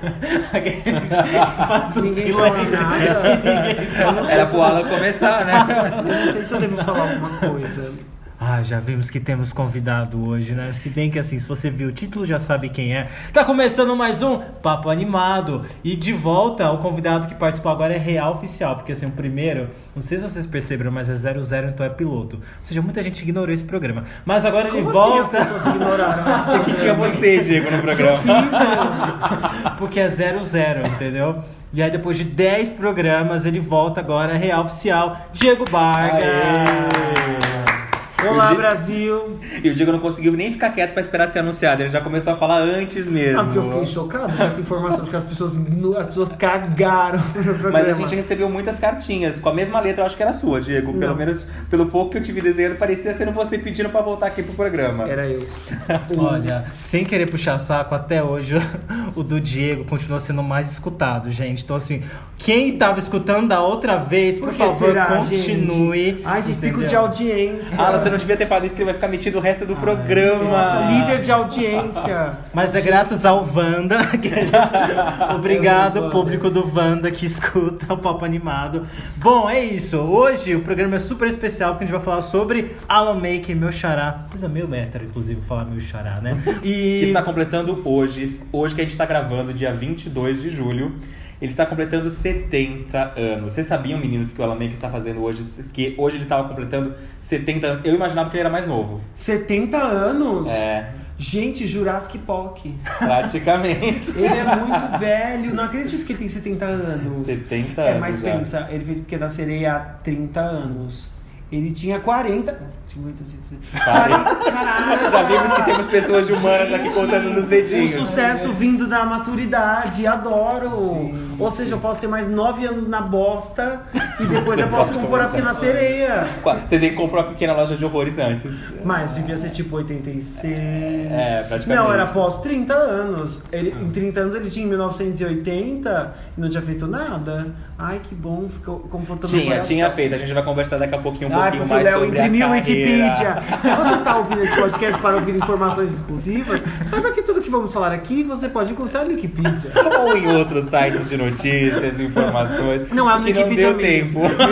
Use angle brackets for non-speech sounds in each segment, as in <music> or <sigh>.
<laughs> Aqueles que fazem Ninguém fala silêncio. nada. <laughs> Ninguém fala. não sei Era pro Alan começar, né? <laughs> Eu não sei se eu devo falar alguma coisa. Ah, já vimos que temos convidado hoje, né? Se bem que assim, se você viu o título, já sabe quem é. Tá começando mais um Papo Animado. E de volta, o convidado que participou agora é real oficial. Porque assim, o primeiro, não sei se vocês perceberam, mas é 00, então é piloto. Ou seja, muita gente ignorou esse programa. Mas agora ele Como assim as volta. pessoas ignoraram <laughs> esse Porque tinha você, Diego, no programa. <laughs> porque é 00, entendeu? E aí, depois de 10 programas, ele volta agora, real oficial, Diego Vargas. Olá, Brasil! <laughs> E o Diego não conseguiu nem ficar quieto pra esperar ser anunciado. Ele já começou a falar antes mesmo. Ah, porque eu fiquei chocado com essa informação de que as pessoas, as pessoas cagaram <laughs> no programa. Mas a gente recebeu muitas cartinhas com a mesma letra, eu acho que era sua, Diego. Pelo Não. menos pelo pouco que eu te vi desenhando, parecia sendo você pedindo pra voltar aqui pro programa. Era eu. <laughs> Olha, sem querer puxar saco, até hoje o do Diego continua sendo mais escutado, gente. Então, assim, quem tava escutando da outra vez, por, Por favor, será, continue. gente? Ai, gente, pico de audiência. Ah, você não devia ter falado isso que ele vai ficar metido o resto do programa. Nossa, líder de audiência. Mas é graças ao Wanda. <laughs> que a gente- <laughs> Obrigado, público do Wanda que <laughs> escuta o Papo Animado. Bom, é isso. Hoje o programa é super especial porque a gente vai falar sobre Alan Make, meu xará. Coisa meio hétero, inclusive, falar meu xará, né? que E. está completando hoje, hoje que a gente está gravando, dia 22 de julho, ele está completando 70 anos. Vocês sabiam, meninos, que o Alan Menken está fazendo hoje, que hoje ele estava completando 70 anos. Eu imaginava que ele era mais novo. 70 anos? É, Gente, Jurassic Park. praticamente. Ele é muito velho. Não acredito que ele tem 70 anos. 70 É, anos mas já. pensa, ele fez Pequena Sereia há 30 anos. Ele tinha 40. 50, 60. Pare. Caralho! Já vimos que temos pessoas humanas aqui contando nos Um dedinhos. sucesso vindo da maturidade, adoro! Ou seja, eu posso ter mais 9 anos na bosta e depois Você eu posso compor a pequena sereia. Você tem que comprar uma pequena loja de horrores antes. Mas devia ser tipo 86. É, praticamente. Não, era após 30 anos. Ele, em 30 anos ele tinha em 1980 e não tinha feito nada. Ai, que bom, ficou confortável. Tinha, tinha feito. A gente vai conversar daqui a pouquinho um pouquinho mais Léo sobre a imprimiu o carreira. Wikipedia. Se você está ouvindo esse podcast para ouvir informações exclusivas, saiba que tudo que vamos falar aqui você pode encontrar no Wikipedia. Ou em outros sites de notícias, informações. Não é no que não Wikipedia deu mesmo. tempo.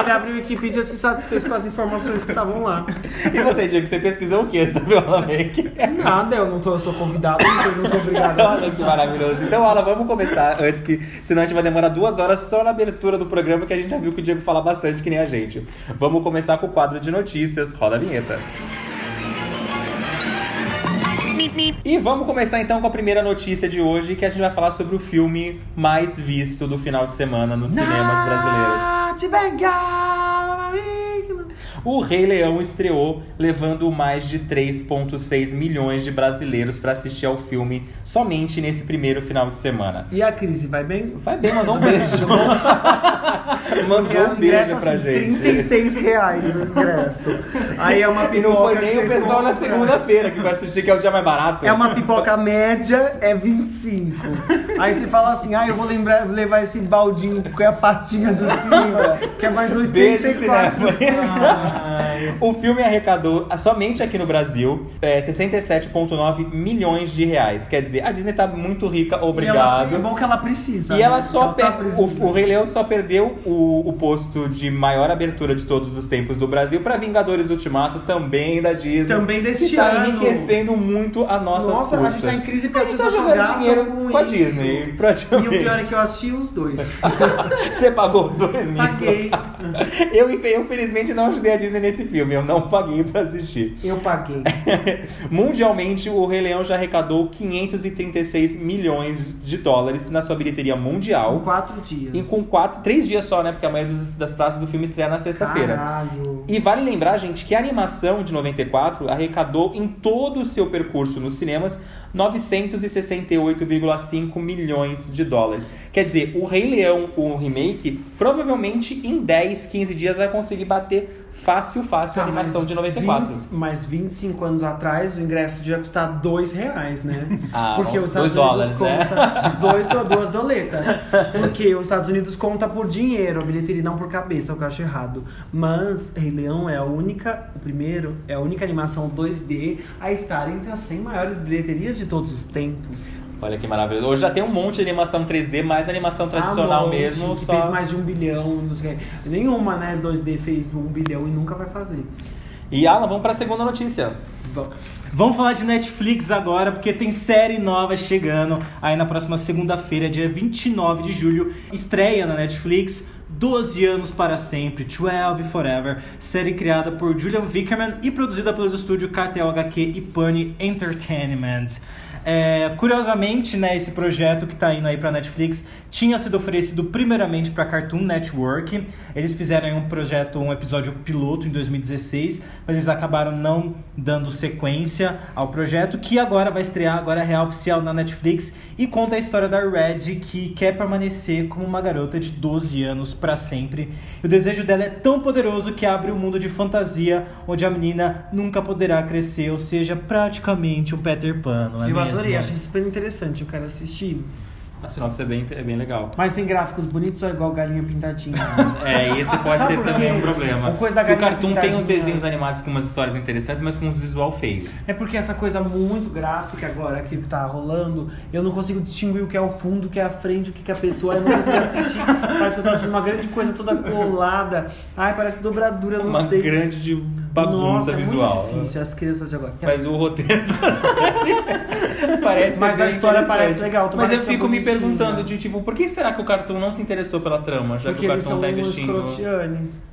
Ele abriu o Wikipedia e se satisfez com as informações que estavam lá. E você, Diego, você pesquisou o que sobre o Alan Wake? Nada, eu não, tô, eu sou convidado, sou, não sou obrigado. Olha que maravilhoso. Então, Alan, vamos começar antes que. Senão a gente vai demorar duas horas só na abertura do programa, que a gente já viu que o Diego fala bastante, que nem a gente. Vamos começar com o quadro de notícias. Roda a vinheta. E vamos começar então com a primeira notícia de hoje, que a gente vai falar sobre o filme mais visto do final de semana nos cinemas brasileiros. Te pegar, O Rei Leão estreou, levando mais de 3,6 milhões de brasileiros para assistir ao filme somente nesse primeiro final de semana. E a crise, vai bem? Vai bem, mandou um beijo. <laughs> Mandou um beijo pra assim, gente. 36 reais o ingresso. Aí é uma E não foi pipoca nem o pessoal na compra. segunda-feira que vai assistir, que é o dia mais barato. É uma pipoca média, é 25. Aí você fala assim, ah, eu vou lembrar, levar esse baldinho com a patinha do <laughs> que é mais Beijo, 84. Cinépolis. o filme arrecadou, somente aqui no Brasil, é, 67,9 milhões de reais. Quer dizer, a Disney tá muito rica, E ela, obrigado. é bom que ela precisa. E né? ela só ela tá o, o Rei Leão só perdeu o, o posto de maior abertura de todos os tempos do Brasil para Vingadores Ultimato, também da Disney. Também deste tá ano. enriquecendo muito a nossa Nossa, a gente tá em crise porque a gente tá jogando dinheiro com, com a isso. Disney, E o pior é que eu assisti os dois. <laughs> Você pagou os dois mil? Paguei. <laughs> Eu, infe- eu, felizmente, não ajudei a Disney nesse filme. Eu não paguei pra assistir. Eu paguei. <laughs> Mundialmente, o Rei Leão já arrecadou 536 milhões de dólares na sua bilheteria mundial. quatro dias. E com quatro, três dias só, né? Porque a maioria dos- das praças do filme estreia na sexta-feira. Caralho. E vale lembrar, gente, que a animação de 94 arrecadou em todo o seu percurso nos cinemas 968,5 milhões de dólares. Quer dizer, o Rei Leão, o remake, provavelmente em 10, 15 dias vai conseguir bater fácil, fácil a Tá, animação de 94. 20, mas 25 anos atrás, o ingresso devia custar 2 reais, né? <laughs> Ah, Porque os Estados dois Unidos dólares, né? conta dois, do- duas doletas. Porque os Estados Unidos conta por dinheiro, a bilheteria não por cabeça, o que eu acho errado. Mas Rei Leão é a única, o primeiro, é a única animação 2D a estar entre as 100 maiores bilheterias de todos os tempos. Olha que maravilhoso. Hoje já tem um monte de animação 3D, mais animação tradicional Ah, monte, mesmo. Que só... fez mais de um bilhão. Não sei. o quê. Nenhuma, né? 2D fez um bilhão e nunca vai fazer. E Alan, vamos pra segunda notícia. Vamos. Vamos falar de Netflix agora, porque tem série nova chegando aí na próxima segunda-feira, dia 29 de julho. Estreia na Netflix 12 anos para sempre, 12 Forever, série criada por Julian Vickerman e produzida pelos estúdios Cartel HQ e Pony Entertainment. É, curiosamente, né, esse projeto que está indo aí para Netflix tinha sido oferecido primeiramente para Cartoon Network. Eles fizeram um projeto, um episódio piloto em 2016, mas eles acabaram não dando sequência ao projeto, que agora vai estrear, agora é real oficial na Netflix e conta a história da Red, que quer permanecer como uma garota de 12 anos para sempre. E o desejo dela é tão poderoso que abre um mundo de fantasia onde a menina nunca poderá crescer, ou seja, praticamente um Peter Pan, não é eu mesmo? adorei, achei super interessante. Eu quero assistir. A sinopse é bem, é bem legal. Mas tem gráficos bonitos ou é igual galinha pintadinha? <laughs> É, e esse pode Sabe ser também um problema. A coisa da Porque o galinha cartoon tem uns desenhos animados com umas histórias interessantes, mas com uns visual feio. É porque essa coisa muito gráfica agora que tá rolando, eu não consigo distinguir o que é o fundo, o que é a frente, o que é a pessoa, eu não consigo assistir. <laughs> Parece que eu tô assistindo uma grande coisa toda colada. Ai, parece dobradura, não Uma sei. grande de bagunça Nossa, visual. é muito difícil, as crianças de agora. Mas o roteiro da <laughs> série parece Mas a história parece legal, Mas eu fico me. Perguntando de tipo, por que será que o Cartoon não se interessou pela trama, já porque que o Cartoon tá investindo.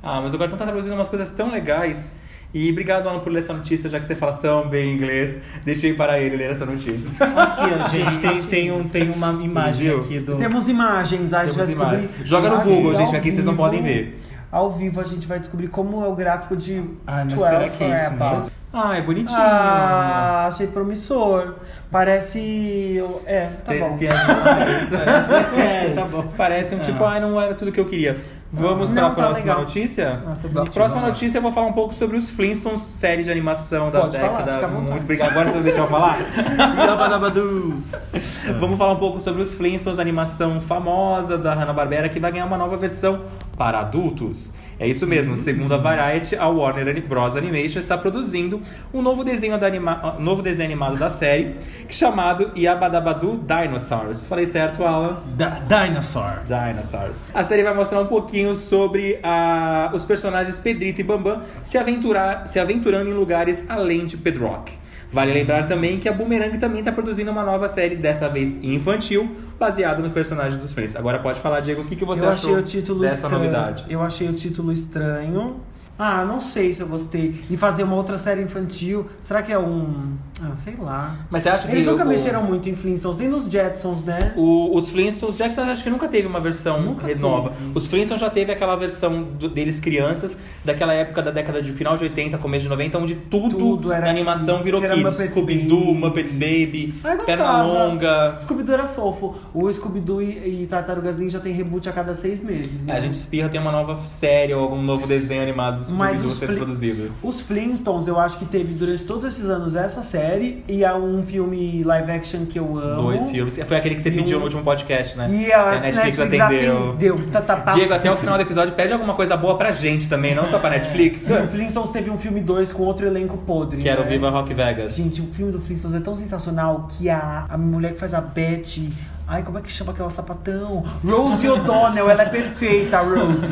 Ah, mas o Cartoon tá traduzindo umas coisas tão legais. E obrigado, Alan, por ler essa notícia, já que você fala tão bem inglês. Deixei para ele ler essa notícia. Aqui, ó, <laughs> gente, tem, tem, um, tem uma imagem Viu? aqui do. Temos imagens, a gente vai descobrir. imagens. Joga no Google, gente, aqui vocês não podem ver. Ao vivo a gente vai descobrir como é o gráfico de Ai, mas 12 será que é isso? Ah, é bonitinho. Ah, achei promissor. Parece. É, tá Três bom. piadinhas. <laughs> É, tá bom. Parece um tipo, Ah. ai, não era tudo que eu queria. Vamos Não, para a tá próxima legal. notícia? Ah, tá. Próxima notícia eu vou falar um pouco sobre os Flintstones, série de animação da Pode falar, década. vontade. Muito obrigado. Agora você vai deixar eu falar? <laughs> Vamos falar um pouco sobre os Flintstones, animação famosa da Hanna-Barbera, que vai ganhar uma nova versão para adultos. É isso mesmo, segundo a Variety, a Warner Bros. Animation está produzindo um novo desenho, da anima... um novo desenho animado da série, chamado Yabadabadu Dinosaurs. Falei certo, Alan? Da- Dinosaur. Dinosaurs. A série vai mostrar um pouquinho sobre a- os personagens Pedrito e Bambam se, aventurar, se aventurando em lugares além de Pedrock. Vale lembrar também que a Boomerang também está produzindo uma nova série, dessa vez infantil, baseada no personagem dos Friends. Agora pode falar, Diego, o que, que você eu achou achei o título dessa estranho. novidade? Eu achei o título estranho. Ah, não sei se eu gostei. E fazer uma outra série infantil. Será que é um. Ah, sei lá. Mas você acha que Eles nunca o- mexeram muito em Flintstones, nem nos Jetsons, né? O- os Flintstones, Jackson acho que nunca teve uma versão Nunca nova. teve. Os Flintstones já teve aquela versão do- deles crianças, daquela época da década de final de 80, começo de 90, onde tudo, Tudo era na animação kids, virou kids. Scooby-Doo. Muppets Baby, Ah, eu gostava. Pernalonga. Scooby-Doo era fofo. O Scooby-Doo e, e Tartarugas Ninja tem reboot a cada seis meses, né? A gente espirra tem uma nova série ou algum novo desenho animado do Mas os Fli- produzido. Os Flintstones, eu acho que teve durante todos esses anos essa série e há um filme live action que eu amo. Dois filmes. Foi aquele que você pediu o- no último podcast, né? E a, a Netflix, Netflix atendeu. atendeu. Tá, tá, tá. Diego, até o final do episódio, pede alguma coisa boa pra gente também, não só pra Netflix. E o Flintstones teve um filme 2 com outro elenco podre. que era o né? Viva Rock Vegas. Gente, o filme do Flintstones é tão sensacional que a, a mulher que faz a Betty. Ai, como é que chama aquela sapatão? Rose O'Donnell, ela é perfeita, a Rose.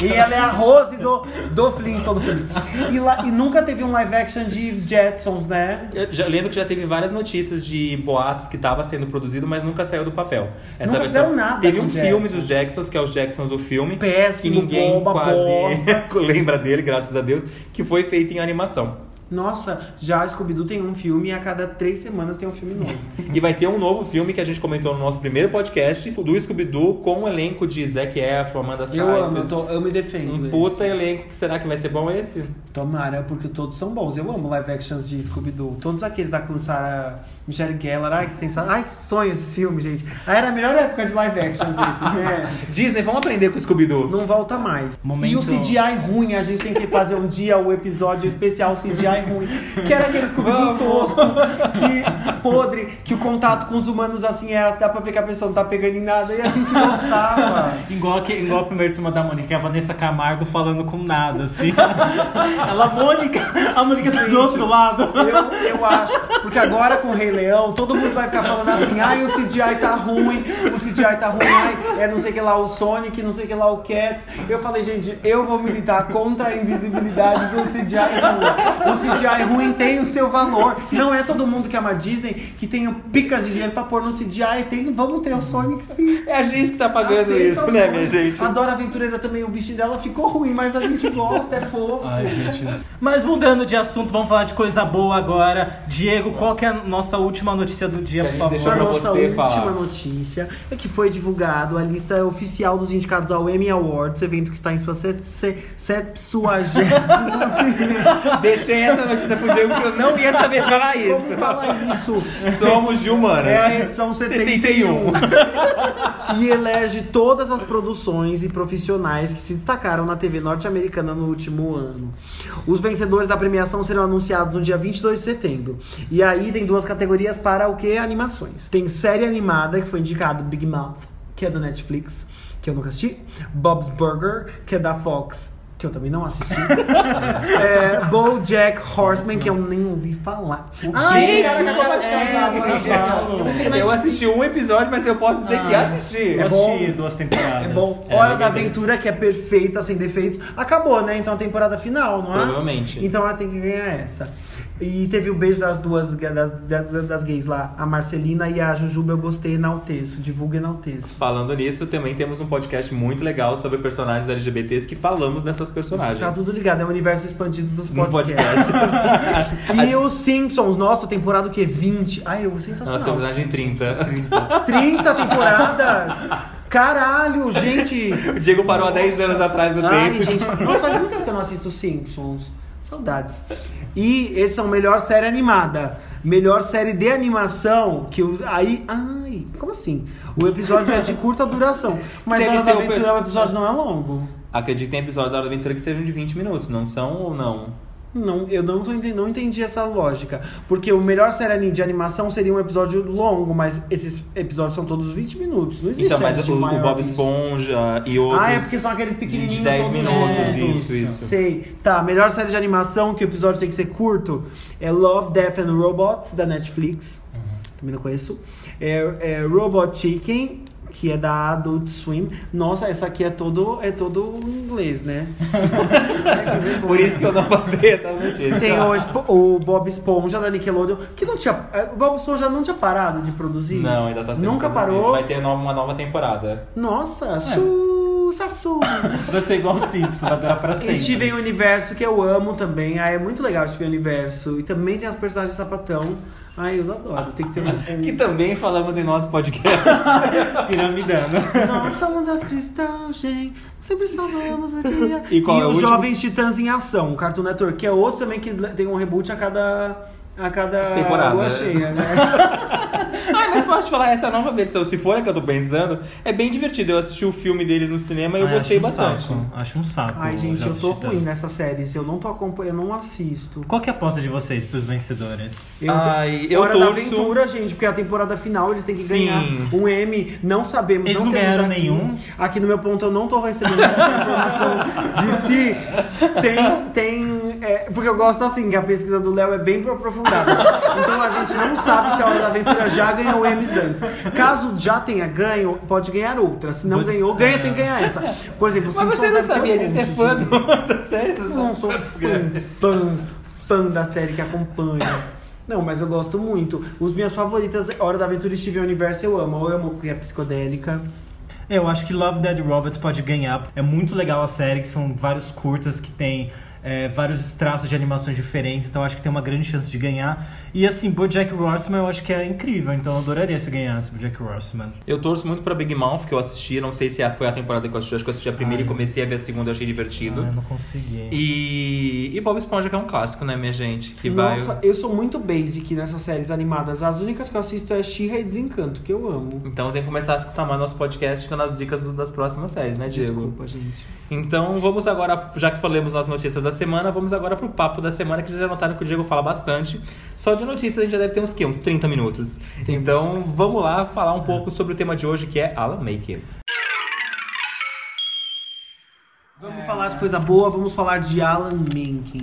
E ela é a Rose do, do Flintstone do filme. E, lá, e nunca teve um live action de Jetsons, né? Eu já lembro que já teve várias notícias de boatos que estava sendo produzido, mas nunca saiu do papel. Nunca fizeram nada Teve um os filme dos Jacksons, que é os Jacksons o filme, Péssimo, que ninguém bomba, quase <laughs> lembra dele, graças a Deus, que foi feito em animação. Nossa, já Scooby-Doo tem um filme e a cada três semanas tem um filme novo. <laughs> E vai ter um novo filme que a gente comentou no nosso primeiro podcast, do Scooby-Doo, com o elenco de Zac Efron, Amanda Eu amo, eu, Seyfried. tô, eu me defendo. Um esse. puta elenco, será que vai ser bom esse? Tomara, porque todos são bons. Eu amo live actions de Scooby-Doo. Todos aqueles da com Sarah Michelle Gellar. Ai, que sensacional. Ai, que sonho esses filmes, gente. Ah, era a melhor época de live actions esses, né? <laughs> Disney, vamos aprender com o Scooby-Doo. Não volta mais. Momento- E o CGI ruim, a gente tem que fazer um dia o episódio especial CGI ruim. Que era aquele Scooby-Doo tosco, que, podre, que o contato com os humanos assim é, dá pra ver que a pessoa não tá pegando em nada e a gente gostava. <laughs> Igual, que, igual a primeira turma da Mônica, que é a Vanessa Camargo falando com nada, assim. <laughs> Ela, Mônica, a Mônica tá do outro lado. Eu, eu acho. Porque agora com o Rei Leão, todo mundo vai ficar falando assim, ai, o CGI tá ruim, o CGI tá ruim, ai, é não sei o que lá o Sonic, não sei o que lá o Cat. Eu falei, gente, eu vou militar contra a invisibilidade do CGI ruim. O CGI ruim tem o seu valor. Não é todo mundo que ama a Disney que tem picas de dinheiro pra pôr no CGI. Tem, vamos ter o Sonic sim. É a gente que tá pagando Aceita isso, né, minha gente? A Dora Aventureira também, o bichinho dela ficou ruim, mas a gente gosta, é fofo. Ai, gente. Mas mudando de assunto, vamos falar de coisa boa agora. Diego, qual que é a nossa última notícia do dia, Que a por gente favor? A nossa você última falar. notícia é que foi divulgado a lista oficial dos indicados ao Emmy Awards, evento que está em sua set- se- septuagésima primeira. <laughs> Deixei essa notícia pro Diego que eu não ia saber falar Como isso. fala isso? <laughs> Somos de humanas. É a edição 71. <laughs> e elege todas as produções e profissionais que se destacaram na TV norte-americana no último ano. Os vencedores da premiação serão anunciados no dia 22 de setembro. E aí tem duas categorias para o que? Animações. Tem série animada, que foi indicado Big Mouth, que é do Netflix, que eu nunca assisti. Bob's Burger, que é da Fox, que eu também não assisti. <laughs> é, BoJack Horseman, que eu nem ouvi falar. Gente, cara, pode é, falar? é, Eu assisti um episódio, mas eu posso dizer que Ah, assisti. Eu É bom. assisti duas temporadas. É bom. É, Hora legal. da Aventura, que é perfeita, sem defeitos. Acabou, né? Então a temporada final, não é? Provavelmente. Então ela tem que ganhar essa. E teve o beijo das duas das, das, das gays lá, a Marcelina e a Jujuba, eu gostei, enalteço, divulga enalteço. Falando nisso, também temos um podcast muito legal sobre personagens LGBTs que falamos dessas personagens. Tá tudo ligado, é o universo expandido dos podcasts. podcast. <laughs> E os Simpsons, nossa, temporada o quê? 20? Ai, eu sensacional. Nossa, temos em 30. 30 temporadas? Caralho, gente! O Diego parou há 10 anos atrás do Ai, tempo. gente, nossa, faz muito tempo que eu não assisto os Simpsons. Saudades. E esses são melhor série animada. Melhor série de animação, que os. Aí. Ai, como assim? O episódio é de curta duração. Mas Hora da o Aventura, o episódio não é longo. Acredito que tem episódios da Hora da Aventura que sejam de 20 minutos, não são ou não? Não, eu não, tô ente- não entendi essa lógica. Porque o melhor série de animação seria um episódio longo, mas esses episódios são todos 20 minutos. Não existe Então, mas o, o Bob que isso. Esponja e outros. Ah, é porque são aqueles pequenininhos de 10 todos minutos, isso, isso. Sei. Tá, melhor série de animação que o episódio tem que ser curto é Love, Death and Robots, da Netflix. Também não conheço. É, é Robot Chicken, que é da Adult Swim. Nossa, essa aqui é todo, é todo em inglês, né? Vergonha. <laughs> Por isso que eu não passei essa notícia. Tem o, o Bob Esponja da Nickelodeon, que não tinha. é, O Bob Esponja não tinha parado de produzir? Não, ainda tá sendo Nunca produzido. parou. Vai ter uma nova temporada. Nossa, su, sassu. <laughs> Vai ser igual o Simpsons, vai durar pra sempre. Steven Universo, que eu amo também. Ah, é muito legal Steven Universo. E também tem as personagens de sapatão. Ai, eu adoro. Tem que ter um. Que também falamos em nosso podcast. <laughs> Piramidando. Nós somos as cristãs, gente. Sempre salvamos o dia. E qual é o os último? Jovens Titãs em Ação, o Cartoon Network, que é outro também que tem um reboot a cada. A cada Temporada. lua cheia, né? ah, <laughs> mas posso te falar, essa nova versão, se for a que eu tô pensando, é bem divertido. Eu assisti o filme deles no cinema e eu Ai, gostei acho um bastante. saco, Acho um saco. Ai, gente, eu Jogos tô Titãs. ruim nessas séries. Eu não tô acompanhando, eu não assisto. Qual que é a aposta de vocês pros vencedores? Eu tô... Ai, eu Hora da torço- Aventura, gente, porque é a temporada final eles têm que Sim. ganhar um M. Não sabemos, Eles não, não temos ganharam aqui. nenhum? Aqui no meu ponto eu não tô recebendo nenhuma informação de se tem. tem é, porque eu gosto assim, que a pesquisa do Léo é bem aprofundada. <laughs> Então a gente não sabe se a Hora da Aventura já ganhou M's antes. Caso já tenha ganho, pode ganhar outra. Se não ganhou, ganha, é. tem que ganhar essa. Por exemplo, Mas Simpsons você não sabia? É monte fã de- do, da série? eu não sou fã, fã, fã da série que acompanha. Não, mas eu gosto muito. Os minhas favoritas, Hora da Aventura e Steven Universo, eu amo. Eu amo que é psicodélica. Eu acho que Love Dead Robots pode ganhar. É muito legal a série, que são vários curtas que tem é, vários traços de animações diferentes, então acho que tem uma grande chance de ganhar. E assim, BoJack Horseman eu acho que é incrível, então eu adoraria se ganhasse BoJack Horseman. Eu torço muito pra Big Mouth, que eu assisti. Não sei se a- foi a temporada que eu assisti. Acho que eu assisti a primeira Ai. e comecei a ver a segunda, eu achei Ah, divertido. eu não consegui. E, e Bob Esponja, que é um clássico, né, minha gente? Que vai... Nossa, eu sou muito basic nessas séries animadas. As únicas que eu assisto é She-Ra e Desencanto, que eu amo. Então tem que começar a escutar mais nosso podcast com as dicas das próximas séries, né, Diego? Desculpa, gente. Então vamos agora, já que falamos nas notícias da semana, vamos agora pro papo da semana, que vocês já notaram que o Diego fala bastante. Só de notícias a gente já deve ter uns, quê? uns 30 minutos. Então vamos lá falar um pouco sobre o tema de hoje, que é Alan Maker. Vamos falar de coisa boa, vamos falar de Alan Menken.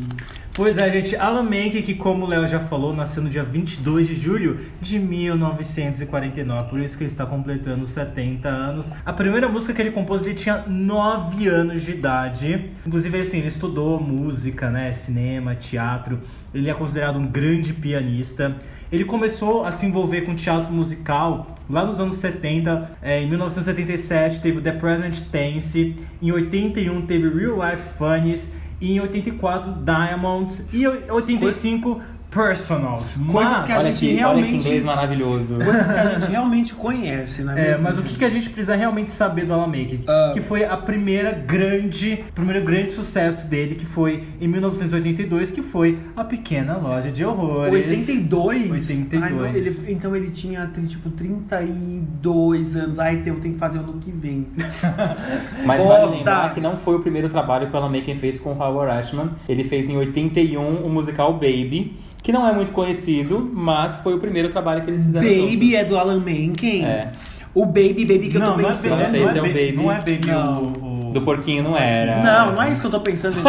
Pois é, gente, Alan Menken, que como o Léo já falou, nasceu no dia 22 de julho de 1949, por isso que ele está completando 70 anos. A primeira música que ele compôs, ele tinha 9 anos de idade. Inclusive, assim, ele estudou música, né, cinema, teatro. Ele é considerado um grande pianista. Ele começou a se envolver com teatro musical lá nos anos 70. É, em 1977 teve The Present Tense. Em 81 teve Real Life Funnies. E em 84 Diamonds. E em 85 Personals. Coisas Mas- que a Olha gente que, olha que realmente- inglês maravilhoso. Coisas que a gente <laughs> realmente conhece, né? É, mas o que, que a gente precisa realmente saber do Alan Menken? Ah. Que foi a primeira grande, primeiro grande sucesso dele, que foi em 1982, que foi A Pequena Loja de Horrores. 82? 82. Ai, não, ele- então ele tinha tipo 32 anos. Ai, eu tenho que fazer ano que vem. <laughs> Mas Bosta! vale lembrar que não foi o primeiro trabalho que o Alan fez com o Howard Ashman. Ele fez em 81 o musical Baby, que não é muito conhecido, mas foi o primeiro trabalho que eles fizeram Baby é do Alan Menken? É. O Baby, Baby que eu não, tô não é pensando. Baby, Não sei não se é é o Baby, não é Baby Não. o-. Do porquinho não era. Não, não é isso que eu tô pensando. <laughs>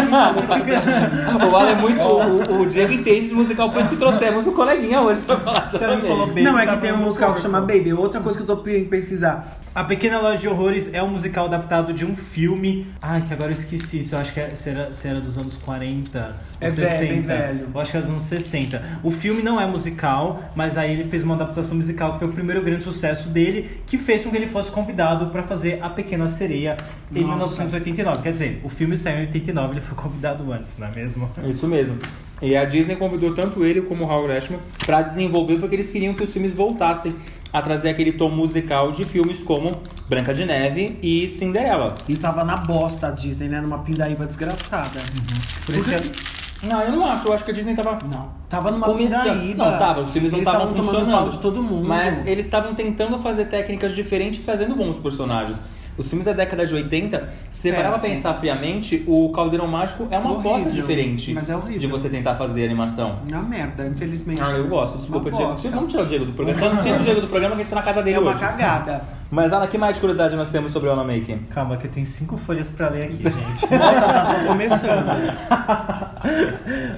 O Alan é muito. O, o Diego entende de musical, por isso que trouxemos o coleguinha hoje pra falar de Baby, Não, é tá que tem um musical que corpo. chama Baby. Outra coisa que eu tô pe- pesquisar. A Pequena Loja de Horrores é um musical adaptado de um filme. Ai, que agora eu esqueci. Se eu acho que é- se era, se era dos anos 40 É ou velho, 60. bem velho. Eu acho que é dos anos 60. O filme não é musical, mas aí ele fez uma adaptação musical que foi o primeiro grande sucesso dele, que fez com que ele fosse convidado para fazer A Pequena Sereia em Nossa. 1989. Quer dizer, o filme saiu em 89, ele foi convidado antes, não é mesmo? Isso mesmo. E a Disney convidou tanto ele como o Howard Ashman pra desenvolver, porque eles queriam que os filmes voltassem a trazer aquele tom musical de filmes como Branca de Neve e Cinderela. E tava na bosta a Disney, né? Numa pindaíba desgraçada. Por isso que é- Não, eu não acho. Eu acho que a Disney tava Não. Tava numa começando. pindaíba. Não, tava. Os filmes não estavam funcionando. pau de todo mundo. Mas eles estavam tentando fazer técnicas diferentes, trazendo bons personagens. Os filmes da década de 80, se você parar pra Péssimo. pensar friamente, o Caldeirão Mágico é uma Horrível, aposta diferente mas é horrível. de você tentar fazer animação. Uma merda, infelizmente. Ah, eu gosto. Desculpa, Diego. Vamos tirar o Diego do programa. Então, tira o Diego do programa que a gente tá na casa dele É uma hoje. cagada. Mas, Ana, que mais de curiosidade nós temos sobre o Alan Making? Calma, que eu tenho cinco folhas pra ler aqui, <laughs> gente. Nossa, tá só começando.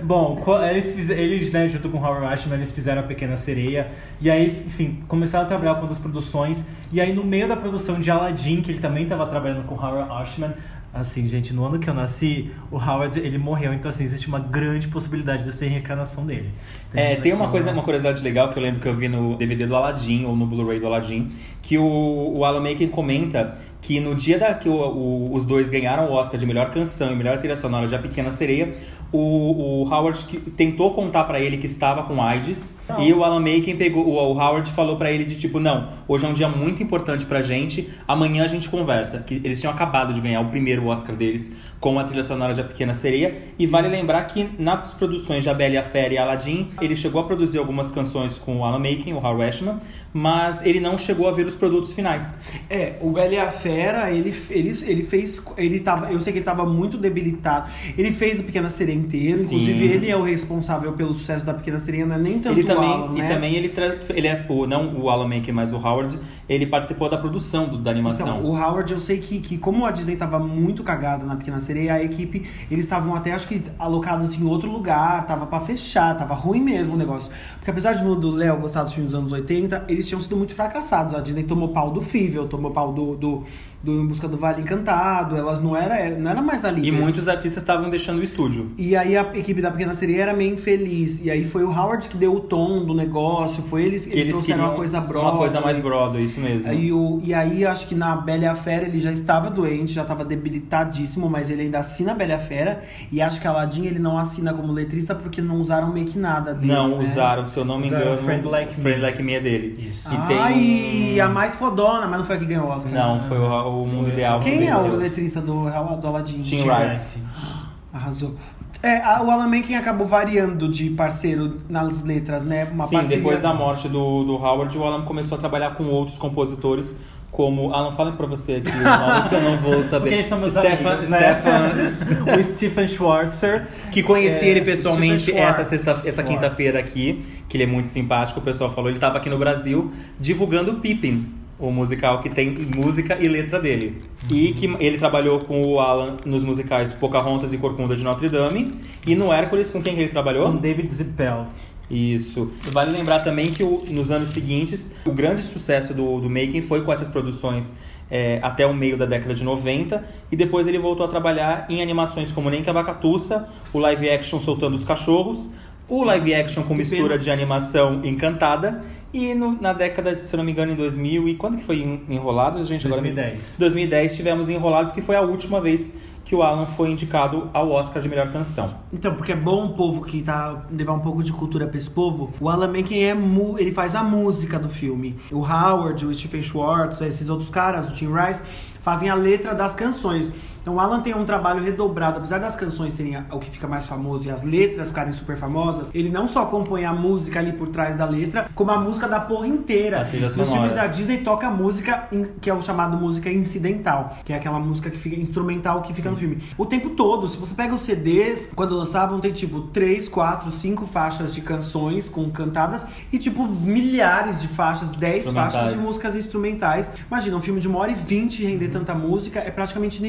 Bom, eles, eles né, junto com o Howard Ashman, eles fizeram a Pequena Sereia. E aí, enfim, começaram a trabalhar com outras produções. E aí, no meio da produção de Aladdin, que ele também estava trabalhando com o Howard Ashman, assim, gente, no ano que eu nasci, o Howard, ele morreu. Então, assim, existe uma grande possibilidade de eu ser a reencarnação dele. É, Temos tem aqui uma coisa, uma curiosidade legal que eu lembro que eu vi no DVD do Aladdin ou no Blu-ray do Aladdin, que o, o Alan Menken comenta que no dia da, que o- o- os dois ganharam o Oscar de melhor canção e melhor trilha sonora de A Pequena Sereia, o, o Howard que- tentou contar pra ele que estava com AIDS Não. e o Alan Menken pegou, o, o Howard falou pra ele de tipo, não, hoje é um dia muito importante pra gente, amanhã a gente conversa. Que eles tinham acabado de ganhar o primeiro Oscar deles com a trilha sonora de A Pequena Sereia e vale lembrar que nas produções de A Bela e a Fera e Aladdin, ele chegou a produzir algumas canções com o Alan Menken, o Howard Ashman, mas ele não chegou a ver os produtos finais. É, o Bela e a Fera, ele, ele, ele fez. Ele tava, eu sei que ele tava muito debilitado. Ele fez a Pequena Sereia inteira. Sim. Inclusive, ele é o responsável pelo sucesso da Pequena Sereia, não é nem tanto ele também, o Alan, e né? também ele, ele é o não o Alan Menken, mas o Howard, ele participou da produção do- da animação. Então, o Howard, eu sei que, que como a Disney tava muito cagada na Pequena Sereia, a equipe, eles estavam até, acho que, alocados em outro lugar, tava pra fechar, tava ruim mesmo o negócio. Porque apesar de do Léo gostar dos filmes dos anos 80, eles tinham sido muito fracassados. A Disney tomou pau do Fível, tomou pau do, do, do Em Busca do Vale Encantado, elas não era, não era mais ali. E muitos artistas estavam deixando o estúdio. E aí a equipe da Pequena Sereia era meio infeliz. E aí foi o Howard que deu o tom do negócio, foi eles, Que eles, eles trouxeram uma coisa brota. uma coisa mais broda, isso mesmo. E, o, e aí, acho que na Bela e a Fera ele já estava doente, já estava debilitadíssimo, mas ele ainda assina a Bela e a Fera. E acho que Aladdin ele não assina como letrista porque não usaram meio que nada dele. Não, né? usaram, se eu não me Usaram engano, Friend Like Me. Friend Like Me é dele. Isso. E tem Ai, um- a mais fodona, mas não foi a que ganhou o Oscar. Não, foi o, o Mundo. Ideal. que Quem é o letrista do, do Aladdin? Tim Tim Rice. Rice. <gasps> Arrasou. É, a- o Alan Menken acabou variando de parceiro nas letras, né? Uma Sim, parceria- depois da morte do, do Howard, o Alan começou a trabalhar com outros compositores, como. Alan, fala pra você aqui o nome que eu não vou <laughs> saber. Eles são meus Stefan, amigos, né? Stefan, <laughs> o Stephen Schwartzer. que conheci É, ele pessoalmente essa, sexta, essa quinta-feira aqui, que ele é muito simpático, o pessoal falou. Ele tava aqui no Brasil divulgando o Pippin. O musical que tem música e letra dele. E que ele trabalhou com o Alan nos musicais Pocahontas e Corcunda de Notre Dame. E no Hércules, com quem que ele trabalhou? Com David Zippel. Isso. Vale lembrar também que o- nos anos seguintes, o grande sucesso do, do Making foi com essas produções é, até o meio da década de 90 e depois ele voltou a trabalhar em animações como Nem Cavacatuça, o live action Soltando os Cachorros, o live action com mistura de animação Encantada e no- na década, se eu não me engano, em 2000 e quando que foi Enrolados, gente? Agora me- 2010. 2010 tivemos Enrolados, que foi a última vez que o Alan foi indicado ao Oscar de melhor canção. Então, porque é bom o povo que tá levar um pouco de cultura pra esse povo. O Alan Menken é mu ele faz a música do filme. O Howard, o Stephen Schwartz, esses outros caras, o Tim Rice, fazem a letra das canções. Então o Alan tem um trabalho redobrado, apesar das canções serem o que fica mais famoso e as letras ficarem super famosas, ele não só compõe a música ali por trás da letra, como a música da porra inteira. Nos filmes da Disney toca música que é o chamado música incidental, que é aquela música que fica instrumental que fica no filme. O tempo todo, se você pega os CDs, quando lançavam tem tipo 3, 4, 5 faixas de canções com cantadas e tipo milhares de faixas, 10 faixas de músicas instrumentais. Imagina, um filme de uma hora e vinte render tanta música é praticamente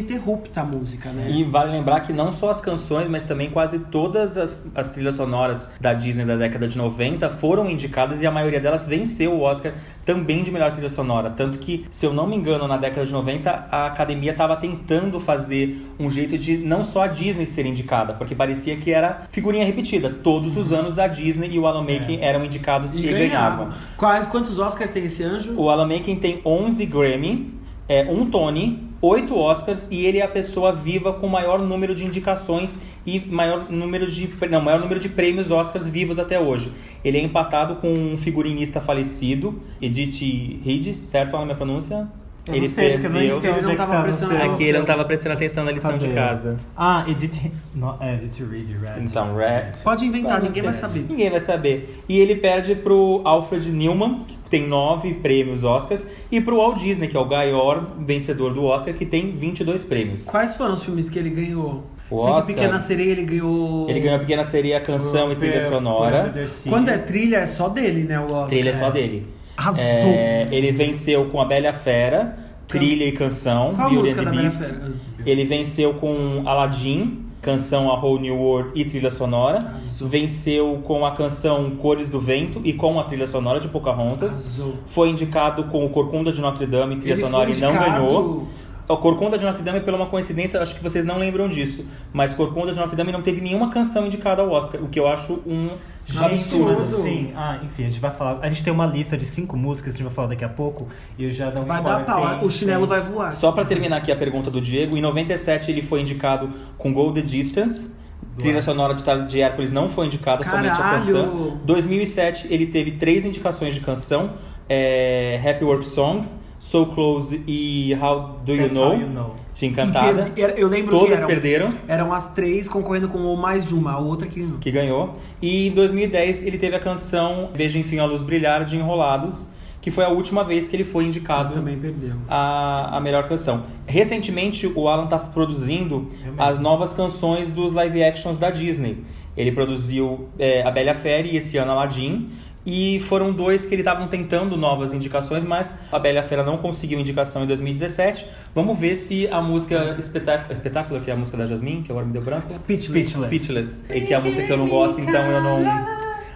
a música, né? E vale lembrar que não só as canções, mas também quase todas as, as trilhas sonoras da Disney da década de 90 foram indicadas e a maioria delas venceu o Oscar também de melhor trilha sonora. Tanto que, se eu não me engano, na década de 90 a academia estava tentando fazer um jeito de não só a Disney ser indicada, porque parecia que era figurinha repetida. Todos os anos a Disney e o Alan Menken eram indicados e, ganhavam. Quais, quantos Oscars tem esse anjo? O Alan Menken tem 11 Grammy, é, um Tony, 8 Oscars e ele é a pessoa viva com maior número de indicações e maior número de não, maior número de prêmios Oscars vivos até hoje. Ele é empatado com um figurinista falecido, Edith Reed, certo a minha pronúncia? Eu ele não sei, porque eu nem perdeu. sei Ele não é que tava tá prestando atenção. Aqui ele não estava prestando atenção na lição Cadê? de casa. Ah, Edith... No, é, Edith Reed, Red. Então, Red. Pode inventar, Pode ninguém ser. vai saber. Ninguém vai saber. E ele perde pro Alfred Newman, que tem nove prêmios Oscars, e pro Walt Disney, que é o Gaior, vencedor do Oscar, que tem 22 prêmios. Quais foram os filmes que ele ganhou? O Sei que Oscar? Pequena Sereia ele ganhou. Ele ganhou a Pequena Seria, canção e trilha sonora. Quando é trilha, é só dele, né? O Oscar. Trilha é só dele. Arrasou. É, ele venceu com A Bela Fera, trilha e canção, Qual a música da the Bela Beast. Fera? Ele venceu com Aladdin, canção A Whole New World e trilha sonora. Arrasou. Venceu com a canção Cores do Vento e com a trilha sonora de Pocahontas. Arrasou. Foi indicado com o Corcunda de Notre Dame, trilha Ele sonora, e não ganhou. O Corcunda de Notre Dame, pela uma coincidência, acho que vocês não lembram disso. Mas Corcunda de Notre Dame não teve nenhuma canção indicada ao Oscar, o que eu acho um Gente, Absurdo. mas assim, ah, enfim, a gente vai falar. A gente tem uma lista de cinco músicas que a gente vai falar daqui a pouco. E eu já dou um Vai dar pau, tem- o chinelo tem- vai voar. Só pra terminar aqui a pergunta do Diego, em 97 ele foi indicado com Go the Distance. Trilha sonora de, de Hércules não foi indicada, somente a Caralho! canção. 2007 ele teve três indicações de canção: é, Happy Work Song, So Close e How Do You Know? You Know. E Encantada. eu lembro que Todas eram, perderam, eram as três concorrendo com mais uma, a outra que que ganhou. E em 2010 ele teve a canção Veja Enfim a Luz Brilhar de Enrolados, que foi a última vez que ele foi indicado também perdeu. a, a melhor canção. Recentemente, o Alan tá produzindo as novas canções dos live actions da Disney. Ele produziu é, A Bela Fera e esse ano Aladdin. E foram dois que ele estavam tentando novas indicações, mas a Bela Fera não conseguiu indicação em 2017. Vamos ver se a música Espetáculo, Espetáculo que é a música da Jasmine, que agora me deu branco. Speechless. Speechless. Speechless, e que é a música que eu não gosto, então eu não,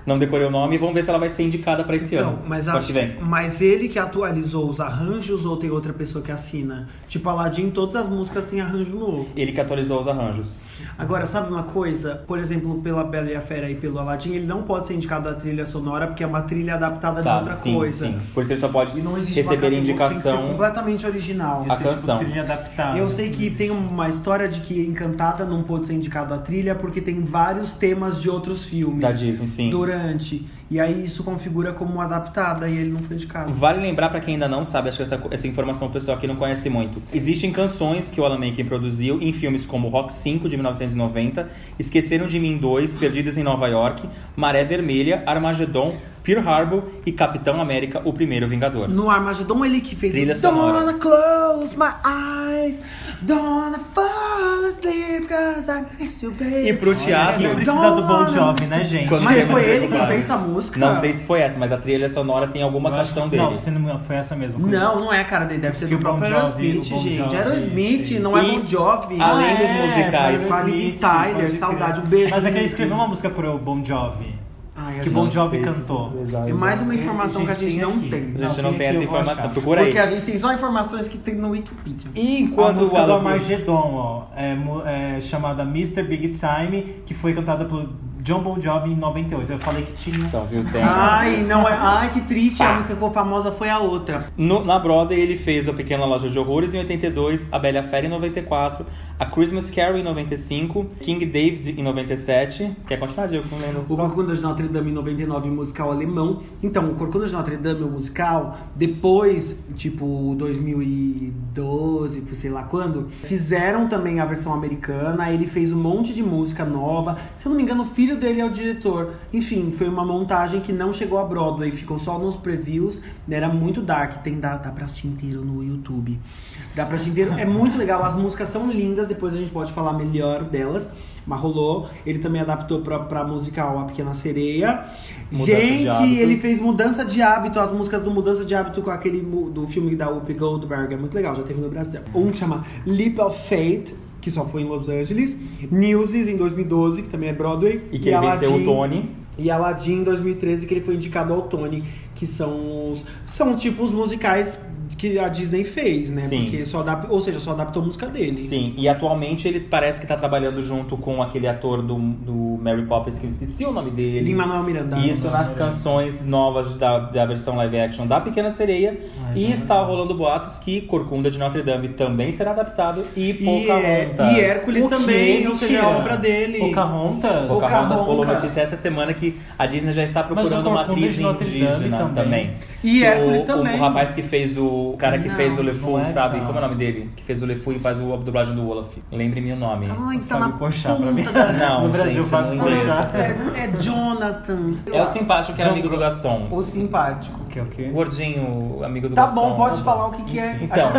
não decorei o nome. Vamos ver se ela vai ser indicada para esse Então, ano. mas, ano acho, que vem. mas ele que atualizou os arranjos ou tem outra pessoa que assina? Tipo, Aladdin, todas as músicas têm arranjo novo. Ele que atualizou os arranjos. Agora, sabe uma coisa? Por exemplo, pela Bela e a Fera e pelo Aladdin, ele não pode ser indicado a trilha sonora porque é uma trilha adaptada de Tá, outra sim, coisa. sim. Por isso ele só pode E não existe uma receber categoria, Tem que indicação. ser completamente original. A é, canção. Tipo, trilha adaptada. Eu sei que tem uma história de que Encantada não pôde ser indicado a trilha porque tem vários temas de outros filmes Da Disney, sim. durante. E aí isso configura como adaptada e ele não foi indicado. Vale lembrar pra quem ainda não sabe, acho que essa, essa informação o pessoal aqui não conhece muito. Existem canções que o Alan Menken produziu em filmes como Rock 5 de 1990, Esqueceram de Mim 2, Perdidos em Nova York, Maré Vermelha, Armagedon, Pearl Harbor e Capitão América, o primeiro Vingador. No Armagedon ele que fez Trilha o sonora. Don't wanna close my eyes, don't wanna fall asleep, 'cause I miss you, baby. E pro teatro. Quem precisa do Bon Jovi, né, gente? Quando Mas foi ele quem fez essa música? Não sei se foi essa, mas a trilha sonora tem alguma Eu canção que- dele. Não, se não foi essa mesmo. Não, não é a cara dele, deve ser do próprio Aerosmith, gente. Jovi Aerosmith, não é Bon Jovi. além dos é, musicais. Tyler, saudade, um beijo. Mas é que ele escreveu uma música pro Bon Jovi. Ai, a Que Bon Jovi cantou. É mais uma informação que a gente não aqui. tem. A gente não tem essa informação. achar. Procura aí. Porque a gente tem só informações que tem no Wikipedia. E A enquanto o música do Alan Armagedon, ó, é, é chamada Mr. Big Time, que foi cantada por John Bon Jovi em 98. Eu falei que tinha. Então, viu? Tem. Ai, não é. Ai, que triste. A música que ficou famosa foi a outra. No- na Broadway ele fez A Pequena Loja de Horrores em 82, A Bela Fera em 94, A Christmas Carol em 95, King David em 97. Quer continuar, Diego? Não lembro. O Corcunda de Notre Dame em 99, musical alemão. Então, o Corcunda de Notre Dame, o musical, depois, tipo, 2012, por sei lá quando, fizeram também a versão americana. Ele fez um monte de música nova. Se eu não me engano, o filho dele é o diretor. Enfim, foi uma montagem que não chegou a Broadway, ficou só nos previews. Era muito dark. Tem dá, dá pra assistir inteiro no YouTube. Dá pra assistir inteiro. É muito legal. As músicas são lindas. Depois a gente pode falar melhor delas. Mas rolou. Ele também adaptou pra, pra musical A Pequena Sereia. Mudança Gente, ele fez Mudança de Hábito, as músicas do Mudança de Hábito com aquele do filme da Whoopi Goldberg. É muito legal, já teve no Brasil. Um que chama Leap of Faith, que só foi em Los Angeles. Newsies, em 2012, que também é Broadway. E que ele venceu o Aladdin- Tony. E Aladdin, em 2013, que ele foi indicado ao Tony. Que são os... São tipo os musicais que a Disney fez, né? Sim. Porque só adap... Ou seja, só adaptou a música dele. Sim, e atualmente ele parece que tá trabalhando junto com aquele ator do, do Mary Poppins, que eu esqueci o nome dele. Lin-Manuel Miranda. Isso nas Miranda. canções novas da, da versão live action da Pequena Sereia. Ai, e não, está não. rolando boatos que Corcunda de Notre Dame também será adaptado e E, é- Pocahontas. e Hércules O também, ou seja, a Mentira. obra dele. Pocahontas? Pocahontas rolou notícia essa semana que a Disney já está o procurando uma atriz indígena também. também. E O- Hércules o, também. O rapaz que fez o. O cara que Não, fez o LeFou, é, sabe? não. Como é o nome dele? Que fez o LeFou e faz o, a dublagem do Olaf. Lembre-me o nome. Ai, tá Fábio Porchat, pra mim. da- <laughs> Não, no Brasil, gente, Fábio não inglês. É, é Jonathan. É o simpático que era John amigo do Gaston. O simpático. O que, o gordinho, amigo do Tá Gaston. bom, pode falar o que, que é. Então,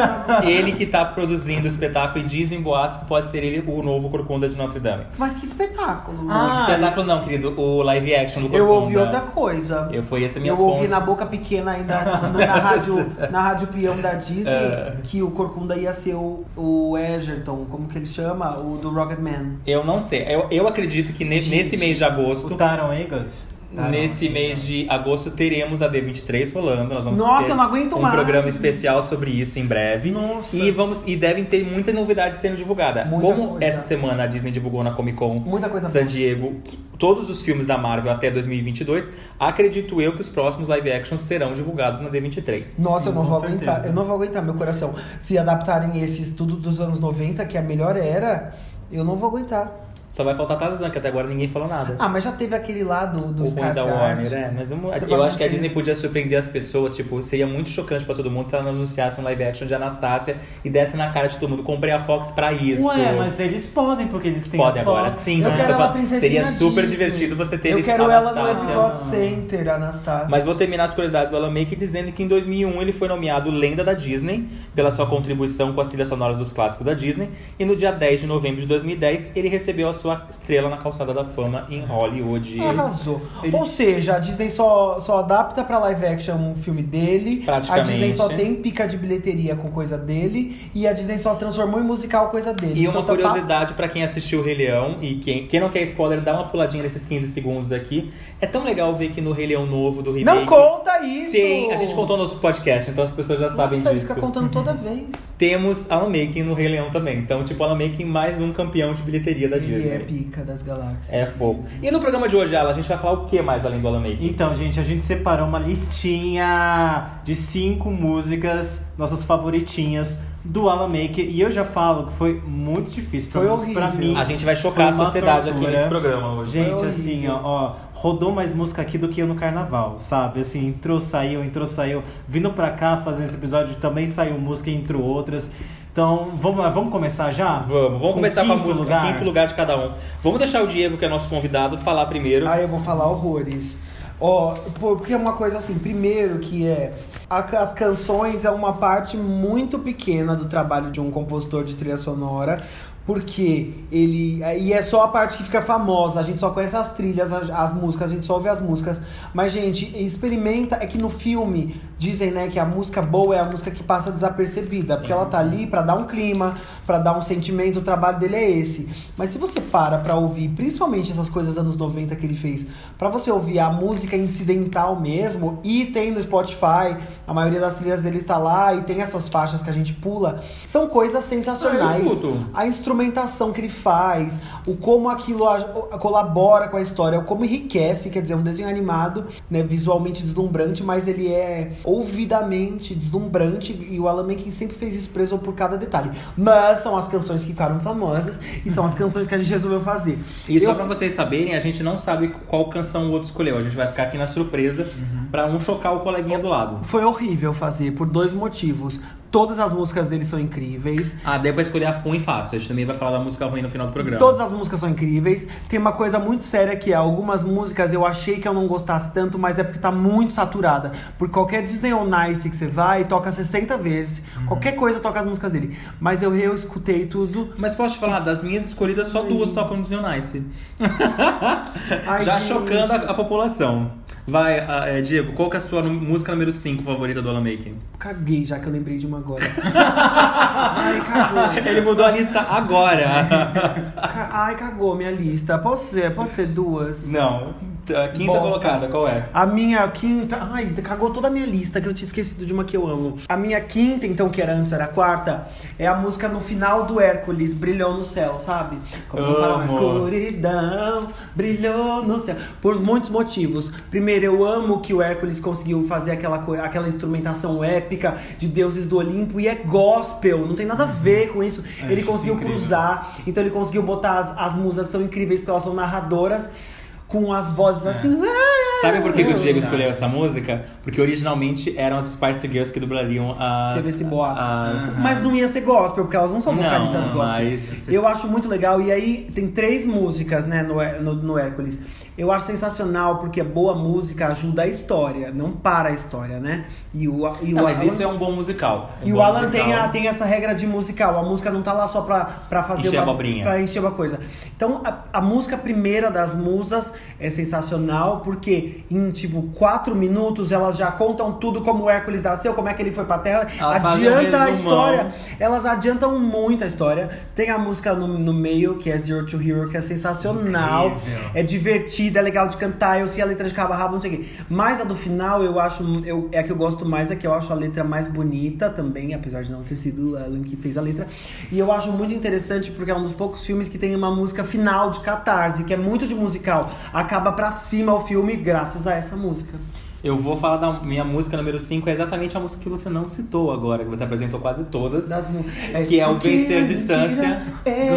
ele que tá produzindo o espetáculo e dizem boatos que pode ser ele o novo Corcunda de Notre Dame. Mas que espetáculo. Ah, o espetáculo não, querido, o live action do Corcunda. eu ouvi outra coisa. Eu fui essa Eu minhas ouvi fontes. na boca pequena ainda no- na rádio, <laughs> na rádio peão da Disney É. que o Corcunda ia ser o, o Egerton, como que ele chama? O do Rocketman. Eu não sei. Eu, eu acredito que ne- Gente, nesse mês de agosto, O Taron Eggott? Taron nesse Eggott. mês de agosto, teremos a D23 rolando. Nós vamos Nossa, ter eu não aguento um mais. programa especial sobre isso em breve. Nossa. E vamos e devem ter muita novidade sendo divulgada. Muita Como coisa. essa semana a Disney divulgou na Comic Con Muita coisa San boa. Diego que- todos os filmes da Marvel até 2022, acredito eu que os próximos live actions serão divulgados na D23. Nossa, eu não Com vou certeza. aguentar. Eu não vou aguentar meu coração. Se adaptarem esses tudo dos anos 90, que é a melhor era, eu não vou aguentar. Só vai faltar Tarzan, que até agora ninguém falou nada. Ah, mas já teve aquele lá do, do o ruim da. Warner, é. Mas eu, eu acho que a Disney podia surpreender as pessoas. Tipo, seria muito chocante pra todo mundo se ela não anunciasse um live action de Anastácia e desse na cara de todo mundo. Comprei a Fox pra isso. Ué, mas eles podem, porque eles têm Pode a agora. Sim, Eu então quero ela Seria super Disney. divertido você ter Eu quero ela no. Epcot Center, Anastácia. Mas vou terminar as curiosidades do Alan Make dizendo que em 2001 ele foi nomeado Lenda da Disney pela sua contribuição com as trilhas sonoras dos clássicos da Disney. E no dia 10 de novembro de 2010 ele recebeu a sua estrela na calçada da fama em Hollywood. Arrasou. Ele- Ou seja, a Disney só, só adapta pra live action um filme dele. A Praticamente. Disney só tem pica de bilheteria com coisa dele. E a Disney só transformou em musical coisa dele. E Então uma tá- curiosidade pra quem assistiu o Rei Leão e quem, quem não quer spoiler, dá uma puladinha nesses 15 segundos aqui. É tão legal ver que no Rei Leão novo do remake Não conta isso! tem, a gente contou no outro podcast, então as pessoas já sabem Nossa, ele disso. fica contando toda <laughs> vez. Temos Alan Making no Rei Leão também. Então, tipo, Alan Making mais um campeão de bilheteria da Disney. É pica das galáxias. É fogo. E no programa de hoje, Alan, a gente vai falar o que mais além do Alan Making? Então, gente, a gente separou uma listinha de cinco músicas, nossas favoritinhas do Alan Maker. E eu já falo que foi muito difícil Foi mim- pra horrível. mim. A gente vai chocar a sociedade aqui tortura. nesse programa hoje. Gente, assim, horrível. ó, ó, rodou mais música aqui do que eu no carnaval, sabe? Assim, entrou, saiu, entrou, saiu. Vindo pra cá fazendo esse episódio também saiu música entrou outras. Então, vamos lá, vamos começar já? Vamos, vamos Com começar com a música, lugar? quinto lugar de cada um. Vamos deixar o Diego, que é nosso convidado, falar primeiro. Aí eu vou falar horrores. Ó, pô, porque é uma coisa assim, primeiro que é a- as canções é uma parte muito pequena do trabalho de um compositor de trilha sonora. Porque ele. E é só a parte que fica famosa, a gente só conhece as trilhas, as, as músicas, a gente só ouve as músicas. Mas, gente, experimenta. É que no filme dizem, né, que a música boa é a música que passa desapercebida. Porque ela tá ali pra dar um clima, pra dar um sentimento, o trabalho dele é esse. Mas se você para pra ouvir, principalmente essas coisas anos 90 que ele fez, pra você ouvir a música incidental mesmo, e tem no Spotify, a maioria das trilhas dele está lá, e tem essas faixas que a gente pula, são coisas sensacionais. Ah, eu escuto. a instrumentação que ele faz, o como aquilo a- colabora com a história, o como enriquece, quer dizer, um desenho animado, né, visualmente deslumbrante, mas ele é ouvidamente deslumbrante e o Alan Menken sempre fez isso preso por cada detalhe. Mas são as canções que ficaram famosas e são as canções que a gente resolveu fazer. E só Eu- pra vocês saberem, a gente não sabe qual canção o outro escolheu. A gente vai ficar aqui na surpresa pra um chocar o coleguinha do lado. Foi horrível fazer por dois motivos. Todas as músicas dele são incríveis. Ah, daí pra escolher a ruim fácil. A gente também vai falar da música ruim no final do programa. Todas as músicas são incríveis. Tem uma coisa muito séria que é algumas músicas eu achei que eu não gostasse tanto, mas é porque tá muito saturada. Por qualquer Disney on Ice que você vai, toca 60 vezes. Qualquer coisa toca as músicas dele. Mas eu reescutei tudo. Mas posso te falar, das minhas escolhidas, só duas tocam no Zion Nice. Ai, <laughs> Já gente. chocando a, a população. Vai, ah, é, Diego, qual que é a sua música número 5 favorita do Alan Making? Caguei já que eu lembrei de uma agora. <laughs> Ai, cagou. Ele mudou a lista agora. Ai, cagou minha lista. Posso ser? Pode ser duas? Não. A quinta Bosta. colocada, qual é? A minha quinta. Ai, cagou toda a minha lista que eu tinha esquecido de uma que eu amo. A minha quinta, então, que era antes, era a quarta, é a música no final do Hércules, Brilhou no Céu, sabe? Como Amo. fala, a escuridão brilhou no céu. Por muitos motivos. Primeiro, eu amo que o Hércules conseguiu fazer aquela, aquela instrumentação épica de deuses do Olimpo e é gospel, não tem nada a ver com isso. É, ele isso é conseguiu incrível. cruzar, então ele conseguiu botar as, as musas são incríveis porque elas são narradoras com as vozes assim. Sabe por que, que o Diego escolheu essa música? Porque originalmente eram as Spice Girls que dublariam as. Teve esse boato. as- Mas não ia ser gospel, porque elas não são Não, vocalistas gospel. mas- Eu acho muito legal. E aí tem três músicas, né, no, no, no Hércules. Eu acho sensacional, porque boa música ajuda a história, não para a história, né? E o, e o Não, mas Alan- isso é um bom musical. Um E o bom Alan musical. tem, a- tem essa regra de musical. A música não tá lá só pra, pra fazer Encher uma. abobrinha. Pra encher uma coisa. Então, a, a música primeira das musas é sensacional, porque em, tipo, quatro minutos elas já contam tudo como o Hércules nasceu, como é que ele foi pra Terra. Elas adianta a história. Elas adiantam muito a história. Tem a música no, no meio, que é Zero to Hero, que é sensacional. Incrível. É divertida, é legal de cantar. Eu sei a letra de cabo a rabo, não sei o quê. Mas a do final, eu acho. Eu, é a que eu gosto mais, é que eu acho a letra mais bonita também, apesar de não ter sido o Alan que fez a letra. E eu acho muito interessante porque é um dos poucos filmes que tem uma música final de catarse, que é muito de musical. Acaba pra cima o filme graças a essa música. Eu vou falar da minha música número 5, é exatamente a música que você não citou agora, que você apresentou quase todas. Das mu- Que é o Vencer a Distância. é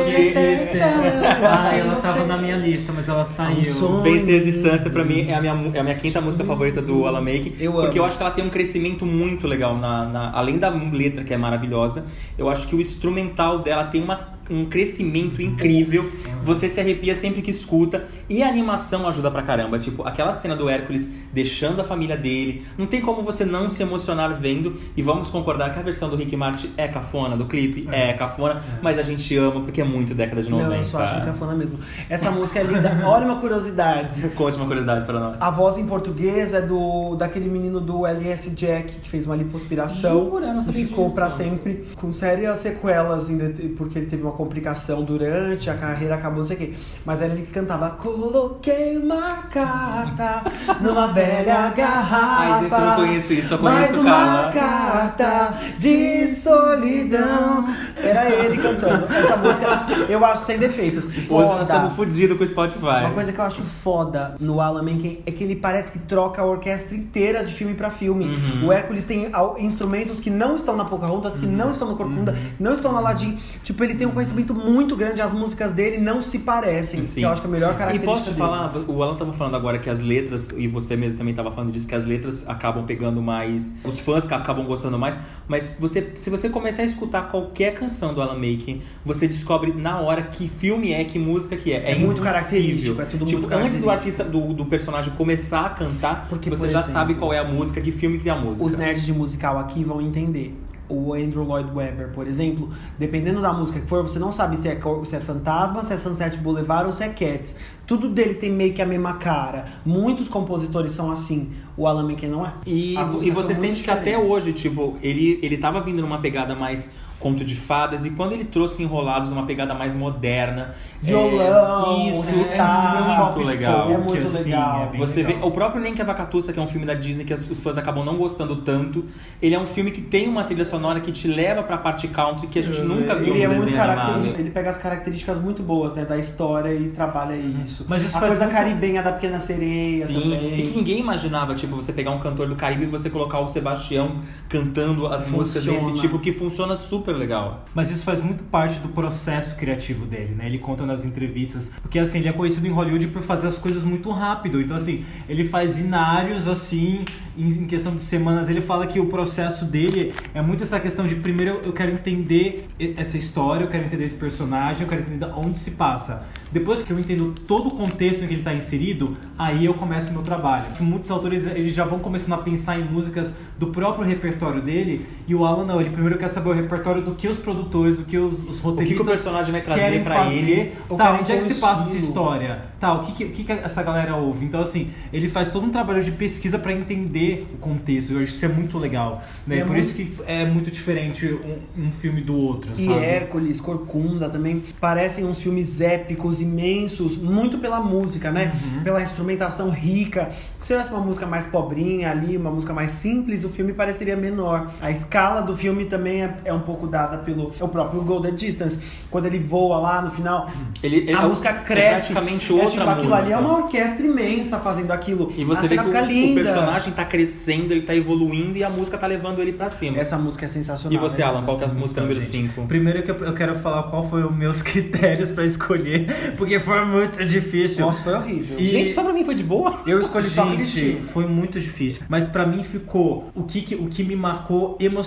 Ah, ela tava na minha lista, mas ela saiu. som. Vencer a Distância, pra mim, é a minha, é a minha quinta música favorita do Alan Make. Eu porque amo. eu acho que ela tem um crescimento muito legal. Na, na- além da letra, que é maravilhosa, eu acho que o instrumental dela tem uma, um crescimento incrível. Você se arrepia sempre que escuta. E a animação ajuda pra caramba. Tipo, aquela cena do Hércules deixando a família dele. Não tem como você não se emocionar vendo. E vamos concordar que a versão do Rick Martin é cafona, do clipe é, cafona. Mas a gente ama porque é muito década de 90. Não, eu só acho cafona mesmo. Essa música é linda. <laughs> Olha uma curiosidade. Conte uma curiosidade pra nós. A voz em português é do daquele menino do LS Jack que fez uma lipoaspiração Jura? E ficou pra sempre com sérias sequelas porque ele teve uma complicação durante a carreira, acabou não sei o quê. Mas era ele que cantava Coloquei uma carta numa velha garrafa. Ai, gente, eu não conheço isso, eu Mais conheço uma Carla. carta de solidão. Era ele cantando. Essa música eu acho sem defeitos. Hoje nós estamos fodidos com o Spotify. Uma coisa que eu acho foda no Alan Menken é que ele parece que troca a orquestra inteira de filme pra filme. Uhum. O Hércules tem instrumentos que não estão na Pocahontas, que não estão no Corcunda, não estão no Aladdin. Tipo, ele tem um conhecimento muito grande, as músicas dele não se parecem. Sim. Que eu acho que é a melhor E característica posso te dele. falar, o Alan tava falando agora que as letras, e você mesmo também tava falando disso, que as letras acabam pegando mais. Os fãs acabam gostando mais. Mas você, se você começar a escutar qualquer canção do Alan Making, você descobre na hora que filme é, que música que é. É, É muito característico, é tudo tipo, muito antes do artista, do, do personagem começar a cantar, Porque, você por já exemplo, sabe qual é a música, que filme que é a música. Os nerds de musical aqui vão entender. O Andrew Lloyd Webber, por exemplo, dependendo da música que for, você não sabe se é, se é Fantasma, se é Sunset Boulevard ou se é Cats. Tudo dele tem meio que a mesma cara. Muitos compositores são assim. O Alan Menken não é. E, e você sente muito que até diferentes. hoje, tipo, ele, ele tava vindo numa pegada mais conto de fadas, e quando ele trouxe Enrolados uma pegada mais moderna, Violão, é, isso é muito pop legal. É muito assim, legal. bem Você legal. vê o próprio Nem que a Vacatuça, que é um filme da Disney que as- os fãs acabam não gostando tanto. Ele é um filme que tem uma trilha sonora que te leva pra parte country que a gente nunca viu Ele é muito característico, ele pega as características muito boas, né, da história e trabalha isso. Mas isso a faz coisa muito- caribenha da Pequena Sereia Sim, também. e que ninguém imaginava, tipo, você pegar um cantor do Caribe e você colocar o Sebastião cantando as músicas Funciona. desse tipo, que funciona super legal. Mas isso faz muito parte do processo criativo dele, né? Ele conta nas entrevistas, porque assim, ele é conhecido em Hollywood por fazer as coisas muito rápido. Então assim, ele faz inários assim, em, questão de semanas. Ele fala que o processo dele é muito essa questão de primeiro eu, quero entender essa história, eu quero entender esse personagem, eu quero entender onde se passa. Depois que eu entendo todo o contexto em que ele está inserido, aí eu começo meu trabalho. Que muitos autores eles já vão começando a pensar em músicas do próprio repertório dele, e o Alan não, ele primeiro quer saber o repertório do que os produtores, do que os, os O que, roteiristas que o personagem vai trazer pra fazer. ele. Tá, onde é que se passa essa história? Tá, o que, que, o que que essa galera ouve? Então, assim, ele faz todo um trabalho de pesquisa pra entender o contexto. Eu acho isso é muito legal. Né? É Por muito- isso que é muito diferente um, um filme do outro, E sabe? Hércules, Corcunda também parecem uns filmes épicos, imensos, muito pela música, né? Uhum. Pela instrumentação rica. Se tivesse uma música mais pobrinha ali, uma música mais simples, o filme pareceria menor. A escala do filme também é, é um pouco dada pelo é o próprio Golden Distance. Quando ele voa lá no final, Ele, ele a é, música é cresce. praticamente é outra tipo, música. aquilo ali é uma orquestra imensa fazendo aquilo. E você a vê que o, fica o linda. personagem tá crescendo, ele tá evoluindo e a música tá levando ele pra cima. Essa música é sensacional. E você, né? Alan, qual que é a música Então, número gente, 5? Primeiro que eu, quero falar qual foi os meus <laughs> critérios pra escolher, porque foi muito difícil. Nossa, foi horrível. E- Gente, só pra mim foi de boa. Eu escolhi só Gente, clichê. foi muito difícil. Mas pra mim ficou o que, que- o que me marcou emocionalmente,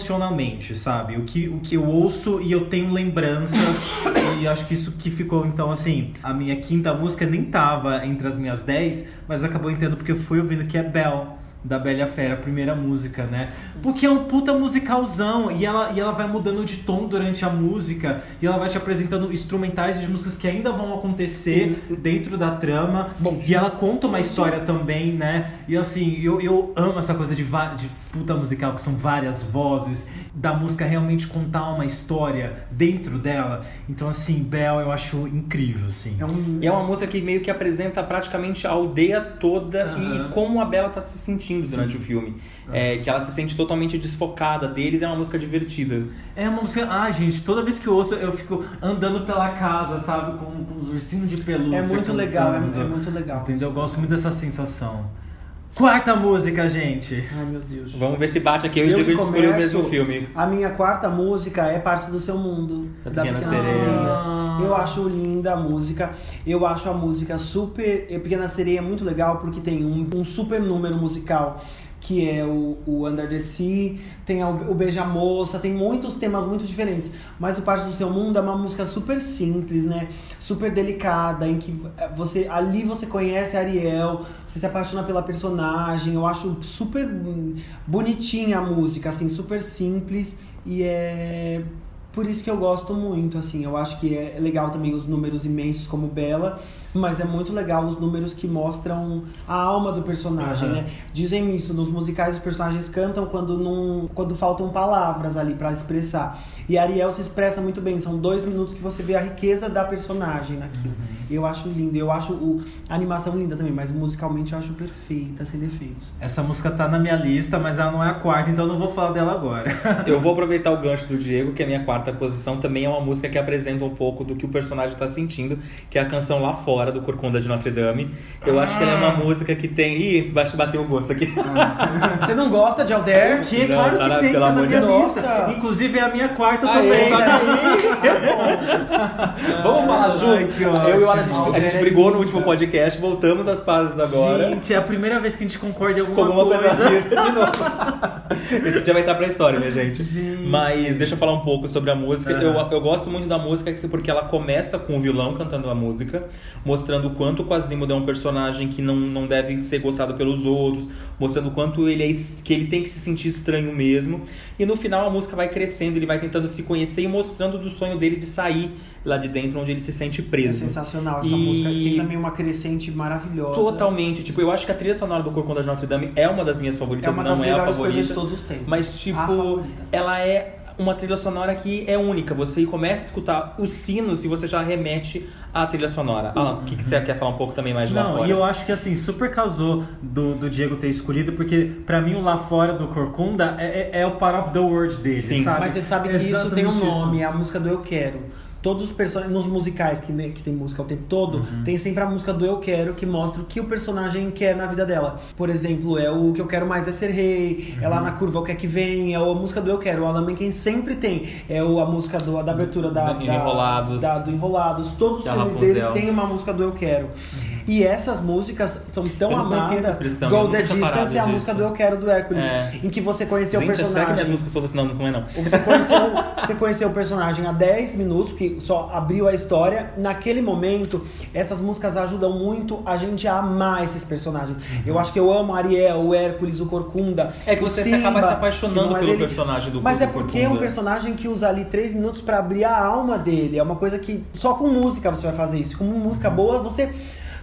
sabe? O que, o que eu ouço e eu tenho lembranças. <coughs> e acho que isso que ficou, então, assim, a minha quinta música nem tava entre as minhas dez, mas acabou entendendo porque eu fui ouvindo que é Bell. Da Bela Fera, a primeira música, né? Porque é um puta musicalzão e ela, e ela vai mudando de tom durante a música e ela vai te apresentando instrumentais de músicas que ainda vão acontecer dentro da trama. Bom, e ela conta uma história também, né? E assim, eu, eu amo essa coisa de, de puta musical, que são várias vozes, da música realmente contar uma história dentro dela. Então, assim, Bell eu acho incrível, assim. É um... E é uma música que meio que apresenta praticamente a aldeia toda e como a Bela tá se sentindo durante o filme. É, que ela se sente totalmente desfocada deles, é uma música divertida. É uma música. Ah, gente, toda vez que eu ouço, eu fico andando pela casa, sabe? Com, com os ursinhos de pelúcia. É muito legal, é, cantando. é muito legal. Entendeu? Eu gosto muito dessa sensação. Quarta música, gente. Ai, meu Deus. Vamos ver se bate aqui. Eu, Eu digo que escolheu o mesmo filme. A minha quarta música é parte do seu mundo. Da Pequena Sereia. Ah. Eu acho linda a música. Eu acho a música super. A Pequena Sereia é muito legal porque tem um, um super número musical. Que é o, o Under the Sea, tem o, o Beija-Moça, tem muitos temas muito diferentes. Mas o Parte do Seu Mundo é uma música super simples, né? Super delicada, em que você ali você conhece a Ariel, você se apaixona pela personagem. Eu acho super hum, bonitinha a música, assim, super simples. E é por isso que eu gosto muito, assim. Eu acho que é legal também os números imensos como Bela, mas é muito legal os números que mostram a alma do personagem, Aham. né? Dizem isso, nos musicais os personagens cantam quando não, quando faltam palavras ali pra expressar. E a Ariel se expressa muito bem, são dois minutos que você vê a riqueza da personagem naquilo. Eu acho lindo, eu acho o, a animação linda também, mas musicalmente eu acho perfeita, sem defeitos. Essa música tá na minha lista, mas ela não é a quarta, então eu não vou falar dela agora. <laughs> Eu vou aproveitar o gancho do Diego, que é a minha quarta posição. Também é uma música que apresenta um pouco do que o personagem tá sentindo, que é a canção Lá Fora, do Corcunda de Notre Dame. Eu acho que ela é uma música que tem. Ih, vai bater o gosto aqui. <laughs> Você não gosta de Alder? Que Não, claro tá que na- tem, pelo tá amor de Deus. Nossa. Inclusive é a minha quarta Aê, também. tá <laughs> <laughs> Vamos falar Ai, junto. que Eu e o Alan, a gente, a gente brigou no último podcast, voltamos às pazes agora. Gente, é a primeira vez que a gente concorda em Com alguma, alguma coisa coisa. de novo. Esse dia vai entrar pra história, né, gente? Gente. Mas deixa eu falar um pouco sobre a música. Eu, eu gosto muito da música que- porque ela começa com o vilão cantando a música, mostrando o quanto o Quasimodo é um personagem que não, não deve ser gostado pelos outros, mostrando o quanto ele é que ele tem que se sentir estranho mesmo. E no final a música vai crescendo, ele vai tentando se conhecer e mostrando do sonho dele de sair lá de dentro onde ele se sente É preso. sensacional essa E- música. Tem também uma crescente maravilhosa. Totalmente. Tipo, eu acho que a trilha sonora do Corcunda de Notre Dame é uma das minhas É favoritas, uma não das é a favorita. de todos os tempos. Mas, tipo, ela é uma trilha sonora que é única. Você começa a escutar os sinos e você já remete à trilha sonora. Ah, o que, que você quer falar um pouco também mais de lá Não, fora? e eu acho que assim, super casou do, do Diego ter escolhido, porque pra mim o lá fora do Corcunda é, é, é o part of the world dele, Sim. sabe? Mas você sabe que isso Exatamente tem um isso. nome, é a música do Eu Quero. Todos os personagens, nos musicais que, né, que tem música o tempo todo, Uhum. tem sempre a música do Eu Quero que mostra o que o personagem quer na vida dela. Por exemplo, é o que eu quero mais é ser rei, é Uhum. lá na curva o que é que vem, é a música do Eu Quero. O Alan Menken sempre tem. É a música do, da abertura da, Do Enrolados. da- do Enrolados. Todos os Da filmes Rapunzel. dele tem uma música do Eu Quero. E essas músicas são tão Eu amadas. expressão, Go eu the Distance é a disso. música do Eu Quero do Hércules. É. Em que você conheceu Gente, o será que personagem. minhas músicas todas não, não é não. Você conheceu, você conheceu o personagem há 10 minutos, só abriu a história. Naquele momento, essas músicas ajudam muito a gente a amar esses personagens. Eu acho que eu amo Ariel, o Hércules, o Corcunda. É que você se Simba, acaba se apaixonando é pelo dele. personagem do Mas é porque é um Corcunda. personagem que usa ali 3 minutos pra abrir a alma dele. É uma coisa que só com música você vai fazer isso. Com música boa, você.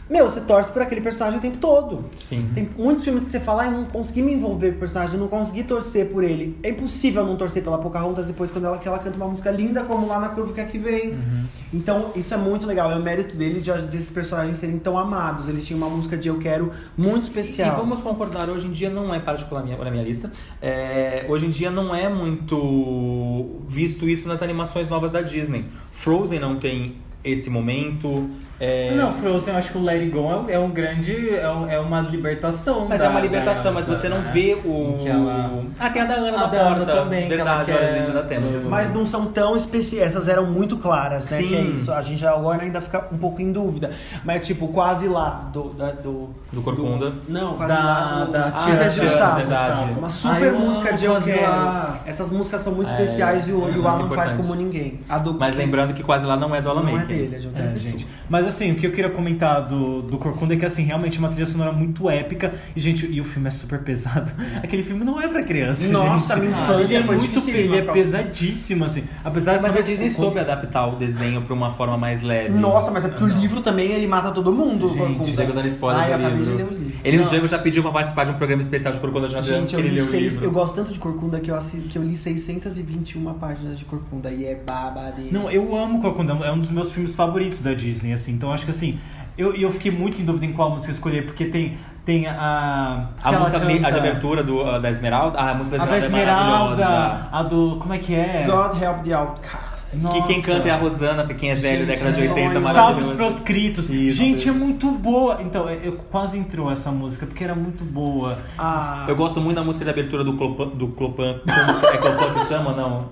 Meu, você torce por aquele personagem o tempo todo. Sim. Tem muitos filmes que você fala, ah, eu não consegui me envolver com o personagem, eu não consegui torcer por ele. É impossível não torcer pela Pocahontas depois quando ela, que ela canta uma música linda como lá na curva que aqui vem. Uhum. Então, isso é muito legal. É o mérito deles de, desses personagens serem tão amados. Eles tinham uma música de Eu Quero muito especial. E vamos concordar, hoje em dia não é particular minha, na minha lista. É, hoje em dia não é muito visto isso nas animações novas da Disney. Frozen não tem esse momento. É, Não, Frozen, eu acho que o Let It Go é um, é um grande. É, um- é uma libertação. Mas da- é uma libertação, da mas você não né? vê o. Em que ela- Ah, tem a da Ana A na da Ana também, que ela Verdade, quer- gente, ainda temos. esse- Mas não são tão especiais, essas eram muito claras, né? Sim. Que é isso. A gente agora ainda fica um pouco em dúvida. Mas tipo, quase lá do. Da, do, Do Corcunda. do- não, quase Da- lá do. da Ah, Tia Tia, verdade. Uma Ai, super eu música de Eu Quero. Essas músicas são muito É, especiais e o, é e o Alan faz como ninguém. A do Mas lembrando que quase lá não é do Alan não é dele, é de outra É, pessoa. gente. Mas assim, o que eu queria comentar do, do Corcunda é que assim, realmente é uma trilha sonora muito épica. E, gente, e o filme é super pesado. <laughs> Aquele filme não é pra criança. Nossa, gente. minha infância ele é foi muito difícil, Ele é pesadíssimo, assim. Apesar Mas a Disney soube adaptar o desenho pra uma forma mais leve. Nossa, mas é porque o livro também ele mata todo mundo. Gente, Corcunda. O Diego dando spoiler Ai, do de livro. ler o livro. Ele, Não. o Diego já pediu pra participar de um programa especial de Corcunda Dame, Gente, eu ele li leu o seis, livro. eu gosto tanto de Corcunda que eu, assi- que eu li 621 páginas de Corcunda e é babade. Não, eu amo Corcunda, é um dos meus filmes favoritos da Disney, assim. Então acho que assim, eu, eu fiquei muito em dúvida em qual música escolher, porque tem, tem a. A que ela música me- a de canta- abertura do, da Esmeralda. Ah, a música da A da Esmeralda, é Esmeralda, maravilhosa. a do. Como é que é? God Help the Outcast. Que quem canta é a Rosana, pra quem é velho, Gente, década de 80, sonhos. Salve maravilhoso. os proscritos. Isso. Gente, é muito boa. Então, eu quase entrou essa música, porque era muito boa. Ah, Eu gosto muito da música de abertura do Clopan. Do Clopan. Como- É Clopan que chama, não?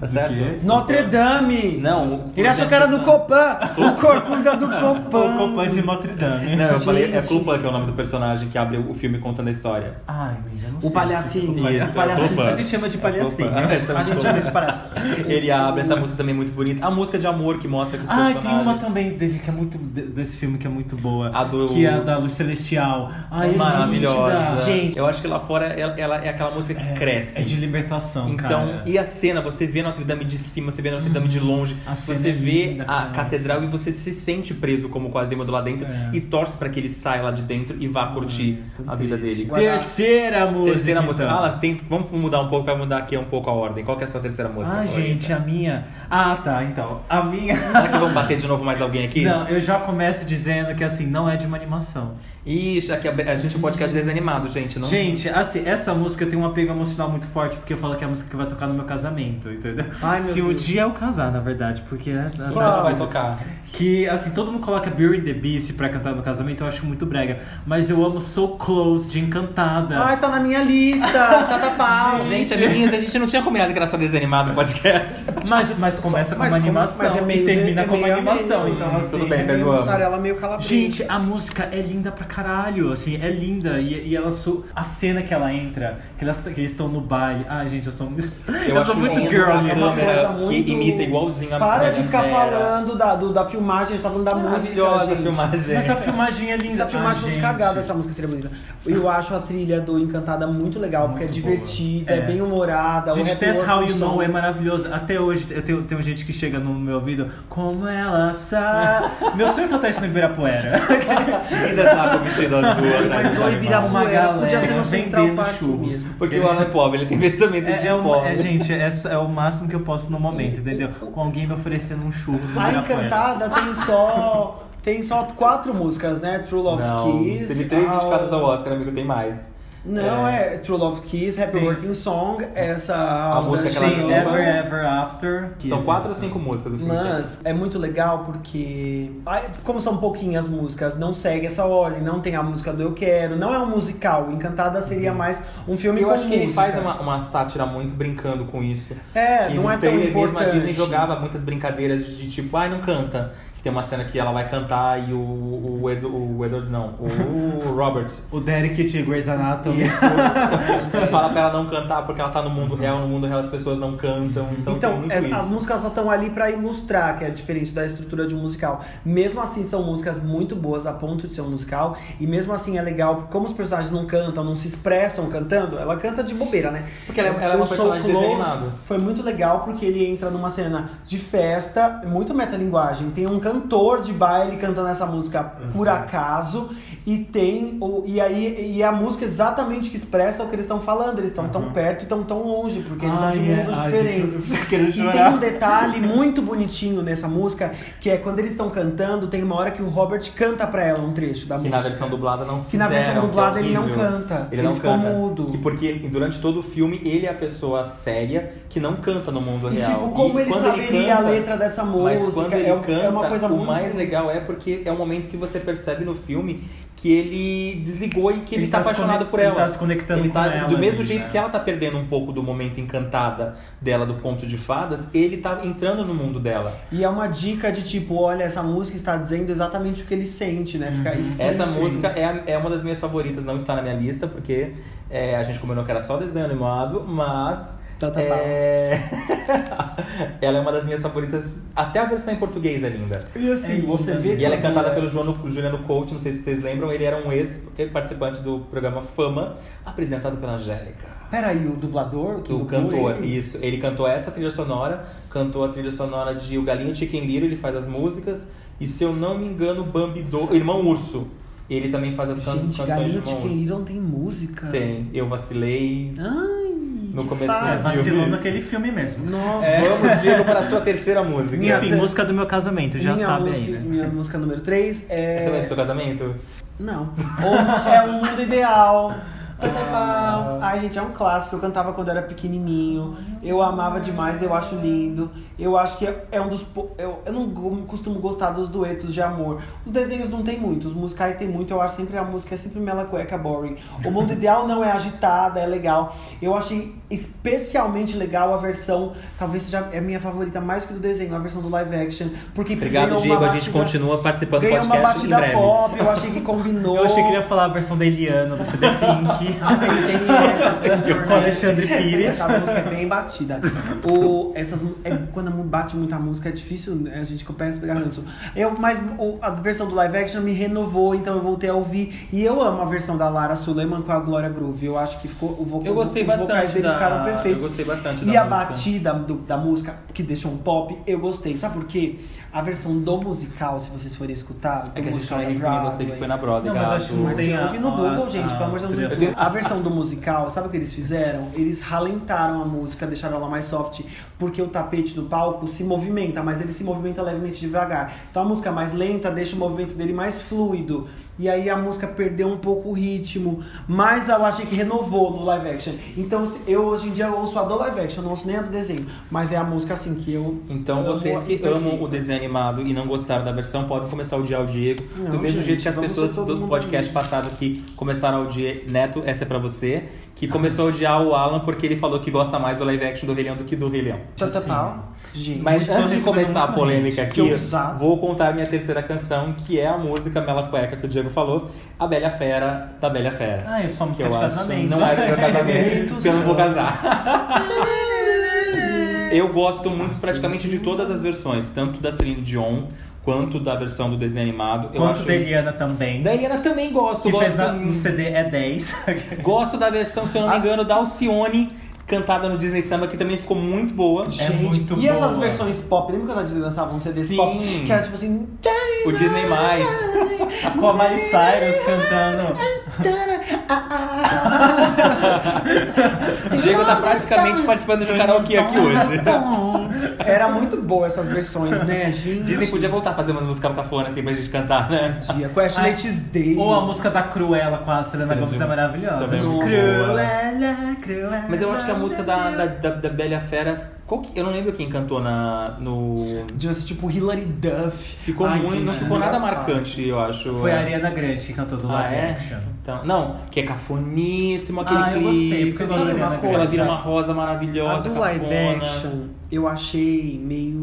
Tá certo? Notre Dame! Não, Ele achou que era do Copan! O Corcunda do Copan! O Copan de Notre Dame. Não, eu falei, é Gente. Clopan que é o nome do personagem que abre o filme contando a história. Ai, amiga, não sei. O palhacinho. Isso, o palhacinho. é. <laughs> A gente chama de palhacinho. É. A gente de gente chama de palhaço. Ele abre essa música também muito bonita. A música de amor que mostra que os Ah, personagens... tem uma também dele que é muito de- desse filme que é muito boa. A do- Que é a da Luz Celestial. Ai, é maravilhosa. Gente. eu acho que lá fora ela, ela é aquela música que cresce. É de libertação, Então, cara. e a cena, você vê Notre Dame de cima, você vê Notre Dame de longe, a cena você é vê a catedral e você se sente preso como Quasimodo lá dentro É. e torce pra que ele saia lá de dentro e vá curtir tudo a vida triste. dele. Terceira música. Terceira música. então. Ah, lá, tem, vamos mudar um pouco pra mudar aqui um pouco a ordem. Qual que é a sua terceira música? Ah, favorita? gente, a minha. Ah, tá, então. A minha. Será que vamos bater de novo mais alguém aqui? Não, eu já começo dizendo que assim, não é de uma animação. Ixi, aqui a, a gente é um podcast desanimado, gente. Não... Gente, assim, essa música tem um apego emocional muito forte, porque eu falo que é a música que vai tocar no meu casamento, entendeu? Ai, meu Se um Deus. dia eu casar, na verdade, porque é. é outra vai tocar. Que, assim, todo mundo coloca Beauty the Beast pra cantar no casamento, eu acho muito brega. Mas eu amo So Close, de Encantada. Ai, tá na minha lista! Tata pau! Gente, amiguinhos, a gente não tinha combinado que era só desanimado no podcast. Mas, mas Mas começa com Mas uma como- animação mas é meio- e termina é com uma meio animação. ameno. Então, Hum, assim. tudo bem, É meio mussarela, meio calabresa. Gente, a música é linda pra caralho, assim, é linda. E, e ela su... a cena que ela entra, que, elas, que eles estão no baile. Ai, gente, eu sou muito. Eu, acho sou muito lindo girl. a né? uma câmera coisa que muito- imita igualzinho a Para de ficar Vera. falando da, do- da filmagem, a gente tá falando da música. Maravilhosa a filmagem. Mas a filmagem é linda. Se a filmagem gente. cagada, essa música seria bonita. Eu acho a trilha do Encantada muito legal, porque Muito é boa. divertida, é. É. bem humorada. o Gente, happy Tess How You. Know é maravilhoso. Até hoje eu tenho, tenho gente que chega no meu ouvido, como ela sabe. meu sonho é cantar isso no Ibirapuera. <laughs> Ainda sabe o vestido azul atrás Mas no. Ibirapuera Uma galera podia ser no Central Park churros. mesmo. Porque Eles- o Alan é pobre, ele tem pensamento É, de é, um- pobre. é, gente, é, é o máximo que eu posso no momento, entendeu? Com alguém me oferecendo um churros no A. Encantada tem só. Tem só quatro músicas, né? True Love Não, Kiss. teve três Ao- indicadas ao Oscar, amigo, tem mais. Não, é, True Love Kiss, Happy. Working Song, essa. A música que ela Caramba. Ever Ever After. São existe. quatro ou cinco músicas o filme Mas é muito legal porque, como são pouquinhas músicas, não segue essa ordem, não tem a música do Eu Quero, não é um musical. Encantada seria mais um filme Eu com acho que ele música. faz uma, uma sátira muito brincando com isso. É, e não é tão trailer mesmo a importante. Disney jogava muitas brincadeiras de tipo, ai, não canta. Tem uma cena que ela vai cantar e o, o, Edu, o Edward, não, o <laughs> Robert O Derek de Grey's Anatomy. fala pra ela não cantar porque ela tá no mundo real, no mundo real as pessoas não cantam, então, tem Então, muito é, isso. as músicas só estão ali pra ilustrar, que é diferente da estrutura de um musical. Mesmo assim, são músicas muito boas a ponto de ser um musical. E mesmo assim é legal, como os personagens não cantam, não se expressam cantando, ela canta de bobeira, né? Porque ela é- ela é uma O personagem desanimada. Foi muito legal porque ele entra numa cena de festa, muito metalinguagem. Tem um cantor de baile cantando essa música por acaso. E tem. O, e aí e a música exatamente que expressa o que eles estão falando. Eles estão tão perto e tão tão longe, porque eles são de é. mundos Ai, diferentes. gente, E tem um detalhe muito bonitinho nessa música, que é quando eles estão cantando, tem uma hora que o Robert canta pra ela um trecho da Que música. na versão dublada não Que na versão fizeram, dublada é ele não canta, Ele, ele não ficou canta. mudo. E porque durante todo o filme ele é a pessoa séria que não canta no mundo E real. tipo, como E ele saberia canta- a letra dessa Mas música? quando ele é, canta, é uma coisa o muito... mais legal é porque é um momento que você percebe no filme que ele desligou e que ele, Ele tá, tá apaixonado por ele ela. tá se conectando Ele com tá- ela Do mesmo ali, jeito né? que ela tá perdendo um pouco do momento encantada dela do conto de fadas, ele tá entrando no mundo dela. E é uma dica de tipo, olha, essa música está dizendo exatamente o que ele sente, né? Fica Uhum. Essa música é, é uma das minhas favoritas, não está na minha lista, porque é, a gente combinou que era só desenho animado, mas. Então tá é... <laughs> ela é uma das minhas favoritas, até a versão em português é linda. E assim, É você vê E ela é cantada pelo Juliano, Juliano Couto, não sei se vocês lembram, ele era um ex-participante do programa Fama, apresentado pela Angélica. Peraí, o dublador? Que O dublou cantor, ele? isso. Ele cantou essa trilha sonora, cantou a trilha sonora de O Galinho Chicken Little, ele faz as músicas. E se eu não me engano, Bambi do Irmão Urso. Ele também faz as can Gente, canções Galinha de Irmão Urso. Little tem música. Tem. Eu Vacilei. Ai, No começo do É, fácil. vacilou naquele filme mesmo. Nossa. Vamos, Diego, para a sua terceira música. Minha Enfim, música do meu casamento, já minha sabe música, aí, né? Minha música número 3 É também é... do seu casamento? Não. <laughs> Ou é um mundo ideal. Ah. Ai, gente, é um clássico. Eu cantava quando era pequenininho. Eu amava demais, eu acho lindo. Eu acho que é um dos. Eu, eu não costumo gostar dos duetos de amor. Os desenhos não tem muito, os musicais tem muito. Eu acho sempre a música é sempre mela cueca boring. O mundo <laughs> ideal não é agitada, é legal. Eu achei especialmente legal a versão, talvez seja é a minha favorita mais que do desenho, a versão do live action. Porque Obrigado, Diego. A gente batida- continua participando do Ganhou uma podcast em batida breve. pop, eu achei que <laughs> combinou. Eu achei que ele ia falar a versão da Eliana, do CD Pink. <laughs> Com Alexandre Pires. Essa música é bem batida. O, essas, é, quando bate muita música é difícil, né? a gente começa a pegar ranço. Eu, mas o- a versão do live action me renovou, então eu voltei a ouvir. E eu amo a versão da Lara Suleiman com a Glória Groove. Eu acho que ficou o vocal, Eu gostei os bastante vocais deles da- ficaram perfeitos. eu gostei bastante E da a música. batida do- da música, que deixou um pop, eu gostei. Sabe por quê? A versão do musical, se vocês forem escutar, do É que a gente não ia reunir você que foi na Broadway, Não, mas acho que não tem eu ouvi no a- Google, gente, a pelo amor de Deus. A versão do musical, sabe o que eles fizeram? Eles ralentaram a música, deixaram ela mais soft, porque o tapete do palco se movimenta, mas ele se movimenta levemente devagar. Então a música mais lenta deixa o movimento dele mais fluido. E aí a música perdeu um pouco o ritmo, mas eu achei que renovou no live action. Então eu hoje em dia ouço a do live action, não ouço nem a do desenho, mas é a música assim que eu Então vocês que amam o desenho animado e não gostaram da versão podem começar a odiar o Diego. Não, do mesmo gente, jeito que as pessoas do podcast amigo. passado que começaram a odiar Neto, essa é pra você, que começou a odiar o Alan porque ele falou que gosta mais do live action do Rei Leão do que do Rei Leão. Pau. Gente, Mas antes de começar a polêmica aqui, vou contar minha terceira canção, que é a música Mela Cueca que o Diego falou, A Bela Fera, da Bela Fera. Ah, só que música eu de acho casamento. não é do meu <laughs> casamento, porque eu não vou casar. <laughs> Eu gosto muito praticamente de todas as versões, tanto da Celine Dion quanto da versão do desenho animado. Eu Quanto acho... da Eliana também. Da Eliana também gosto. que gosto, fez na- no CD é 10. <laughs> gosto da versão, se eu não me Ah. engano, da Alcione, cantada no Disney Samba, que também ficou muito boa. É muito e essas boa. versões pop, lembra quando a Disney lançava um CD Sim. pop? Que era tipo assim. O Disney Mais. Com <laughs> a Miley Cyrus cantando. O <laughs> Diego tá praticamente participando de um karaokê aqui hoje. <laughs> Era muito boa essas versões, né, gente? Disney podia voltar a fazer umas músicas cafona assim pra gente cantar, né? Dia, com a Ashley Tisdale. Ou a música da Cruella com a Selena Gomez é maravilhosa. Também é muito Cruella, Cruella. Mas eu acho que a música da, da, da, da Bela Fera. Qual que, eu não lembro quem cantou na, no. Ser tipo Hilary Duff. Ficou Ai, muito. gente, não ficou nada melhor marcante, eu acho. Foi a Ariana Grande que cantou do Ah, Live é? Action. Então, não, que é cafoníssimo aquele Ah, eu gostei, porque eu gosto da Ariana ela vira uma rosa A maravilhosa, do cafona. live action eu achei meio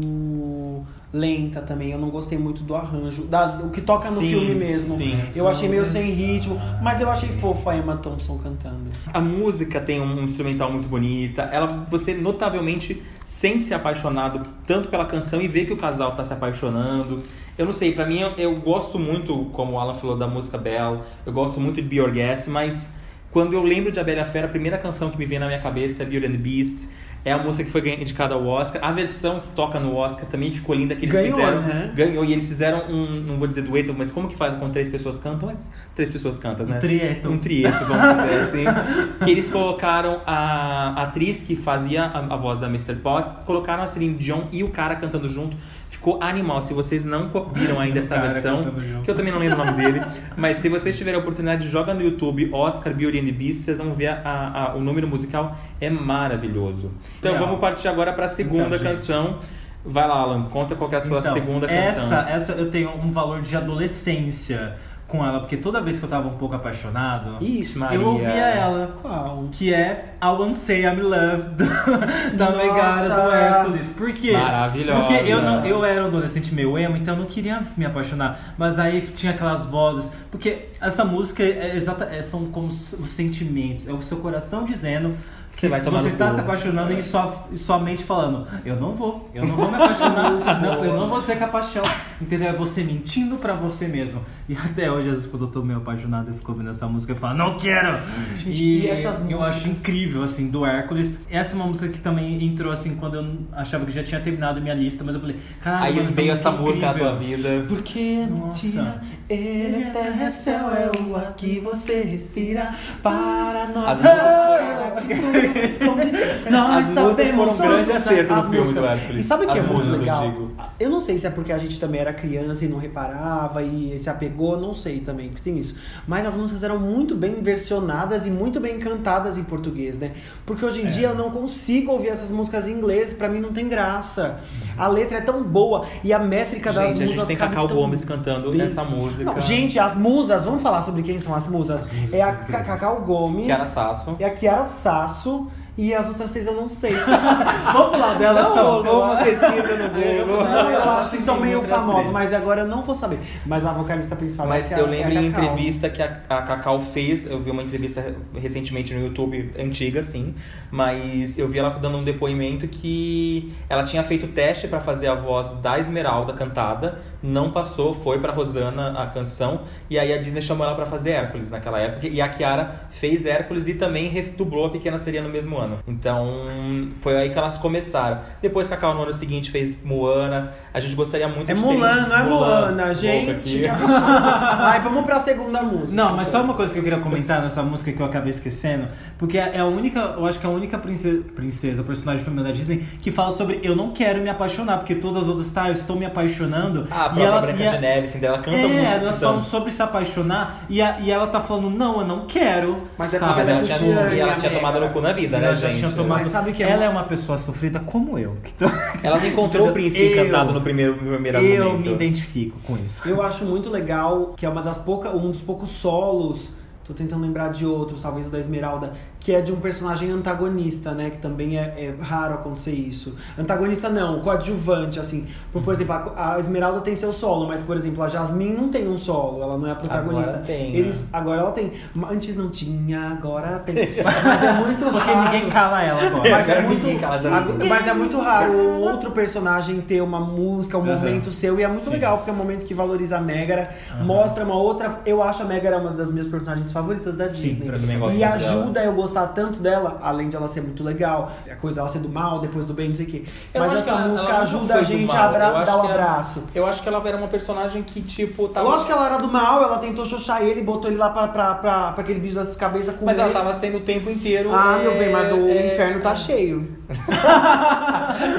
lenta também. Eu não gostei muito do arranjo. Da, o que toca no Sim, filme mesmo. sim. Eu achei meio sem ritmo. Mas eu achei fofo a Emma Thompson cantando. A música tem um instrumental muito bonita. Ela, você notavelmente sente se apaixonado tanto pela canção e vê que o casal tá se apaixonando. Eu não sei, pra mim eu, eu gosto muito, como o Alan falou, da música Belle. Eu gosto muito de Be Your Guest, mas quando eu lembro de A Bela Fera, a primeira canção que me vem na minha cabeça é Beauty and the Beast. É a música que foi indicada ao Oscar. A versão que toca no Oscar também ficou linda, que eles Ganhou, fizeram. né? Ganhou, e eles fizeram um, não vou dizer dueto, mas como que faz quando três pessoas cantam? Mas três pessoas cantam, né? Um trieto. Um trieto, vamos dizer assim. <laughs> que eles colocaram a atriz que fazia a, a voz da Mr. Potts, colocaram a Celine Dion e o cara cantando junto. Ficou animal. Se vocês não co- viram <laughs> ainda essa cara versão, que eu também não lembro o nome dele, mas se vocês tiverem a oportunidade, joga no YouTube Oscar Beauty and the Beast, vocês vão ver a- a- o número musical é maravilhoso. Então vamos partir agora para a segunda Então, canção. Vai lá, Alan, conta qual que é a sua Então, segunda canção. essa, essa eu tenho um valor de adolescência com ela, porque toda vez que eu tava um pouco apaixonado, Ixi, Maria. eu ouvia ela. Qual? Que é I Won't Say I'm Loved do- da Nossa! Megara do Hércules. Por quê? Maravilhosa. Porque eu, não, eu era um adolescente meio emo, então eu não queria me apaixonar. Mas aí tinha aquelas vozes. Porque essa música é exata, é- são como os os sentimentos. É o seu coração dizendo que Você você está se apaixonando e sua, e sua mente falando: Eu não vou, eu não vou me apaixonar. <laughs> não, eu não vou dizer que é paixão. Entendeu? É você mentindo pra você mesmo. E até hoje, às vezes, quando eu tô meio apaixonado, eu fico ouvindo essa música e falo: Não quero! Gente, e e essas eu músicas? acho incrível, assim, do Hércules. Essa é uma música que também entrou, assim, quando eu achava que já tinha terminado minha lista, mas eu falei: Caralho, Aí veio essa é música na incrível." tua vida. Porque é Nossa. mentira, ele é terra, é é o ar que você respira. Para nós, As músicas Ah, que isso se esconde. <laughs> Nós As músicas sabemos foram um grande acerto está no as filme do. Hércules. E sabe o que é muito eu legal? Eu não sei se é porque a gente também era criança e não reparava e se apegou, não sei também, porque tem isso. Mas as músicas eram muito bem versionadas e muito bem cantadas em português, né? Porque hoje em É. dia eu não consigo ouvir essas músicas em inglês, pra mim não tem graça. A letra é tão boa e a métrica das Gente, a músicas gente tem cabe Cacau tão Gomes cantando bem. essa música. Não, gente, as musas, vamos falar sobre quem são as musas? musas é a. Cacau Gomes, Kiara Sasso. é a Kiara Sasso e as outras três eu não sei. <laughs> Vamos falar delas, Não, então. rolou uma pesquisa no Eu- Google. Não, eu acho que são meio famosas, mas agora eu não vou saber. Mas a vocalista principal Mas é a- eu é a lembro em Cacau. entrevista que a, a Cacau fez, eu vi uma entrevista recentemente no YouTube, antiga sim, mas eu vi ela dando um depoimento que ela tinha feito teste pra fazer a voz da Esmeralda cantada, não passou, foi pra Rosana a canção, e aí a Disney chamou ela pra fazer Hércules naquela época, e a Kiara fez Hércules e também redublou a Pequena Seria no mesmo ano. Então foi aí que elas começaram. Depois Cacau no ano seguinte fez Moana, a gente gostaria muito É de Mulan, ter não é Moana, gente. Que. <laughs> Ai, vamos pra segunda música. Não, mas só uma coisa que eu queria comentar nessa música que eu acabei esquecendo, porque é a única, eu acho que é a única princesa, princesa personagem feminina da Disney que fala sobre eu não quero me apaixonar, porque todas as outras tá, eu estou me apaixonando. Ah, a e própria ela, Branca e a- de Neve, Cinderela canta é, música. elas falam sobre se apaixonar e, a- e ela tá falando, não, eu não quero. Mas é porque Mas ela tinha, e ela né, tinha tomado no cu na vida, Ela né, já gente? tinha tomado. Mas sabe que é ela é uma pessoa sofrida como eu. que tô- Ela não encontrou o <laughs> príncipe Eu- encantado no primeiro, no primeiro Eu momento. me identifico com isso. Eu acho muito legal que é uma das poucas, um dos poucos solos. Tô tentando lembrar de outros, talvez o da Esmeralda, que é de um personagem antagonista, né? Que também é, é raro acontecer isso. Antagonista não, coadjuvante, assim. Por, por exemplo, a, a Esmeralda tem seu solo, mas, por exemplo, a Jasmine não tem um solo, ela não é a protagonista. Agora tem, Eles, né? Agora ela tem. Antes não tinha, agora tem. <laughs> Mas é muito Porque raro. ninguém cala ela agora. Mas é, Agora muito, ninguém cala a mas é muito raro um outro personagem ter uma música, um Aham. momento seu. E é muito Sim. legal, porque é um momento que valoriza a Megara, Aham. mostra uma outra. Eu acho a Megara uma das minhas personagens favoritas da Sim, Disney. eu também gosto e muito dela. ajuda eu gostar tanto dela, além de ela ser muito legal, a coisa dela ser do mal, depois do bem, não sei o quê. Eu Mas acho essa ela- música ela ajuda a gente a abra- acho dar o ela- abraço. Eu acho que ela era uma personagem que, tipo, tava. Lógico que ela era do mal, ela tentou xoxar ele, botou ele lá pra, pra, pra, pra aquele bicho das cabeças com Mas ele. ela tava sendo o tempo inteiro. Ah, é, meu bem, mas o é, inferno tá cheio. <laughs>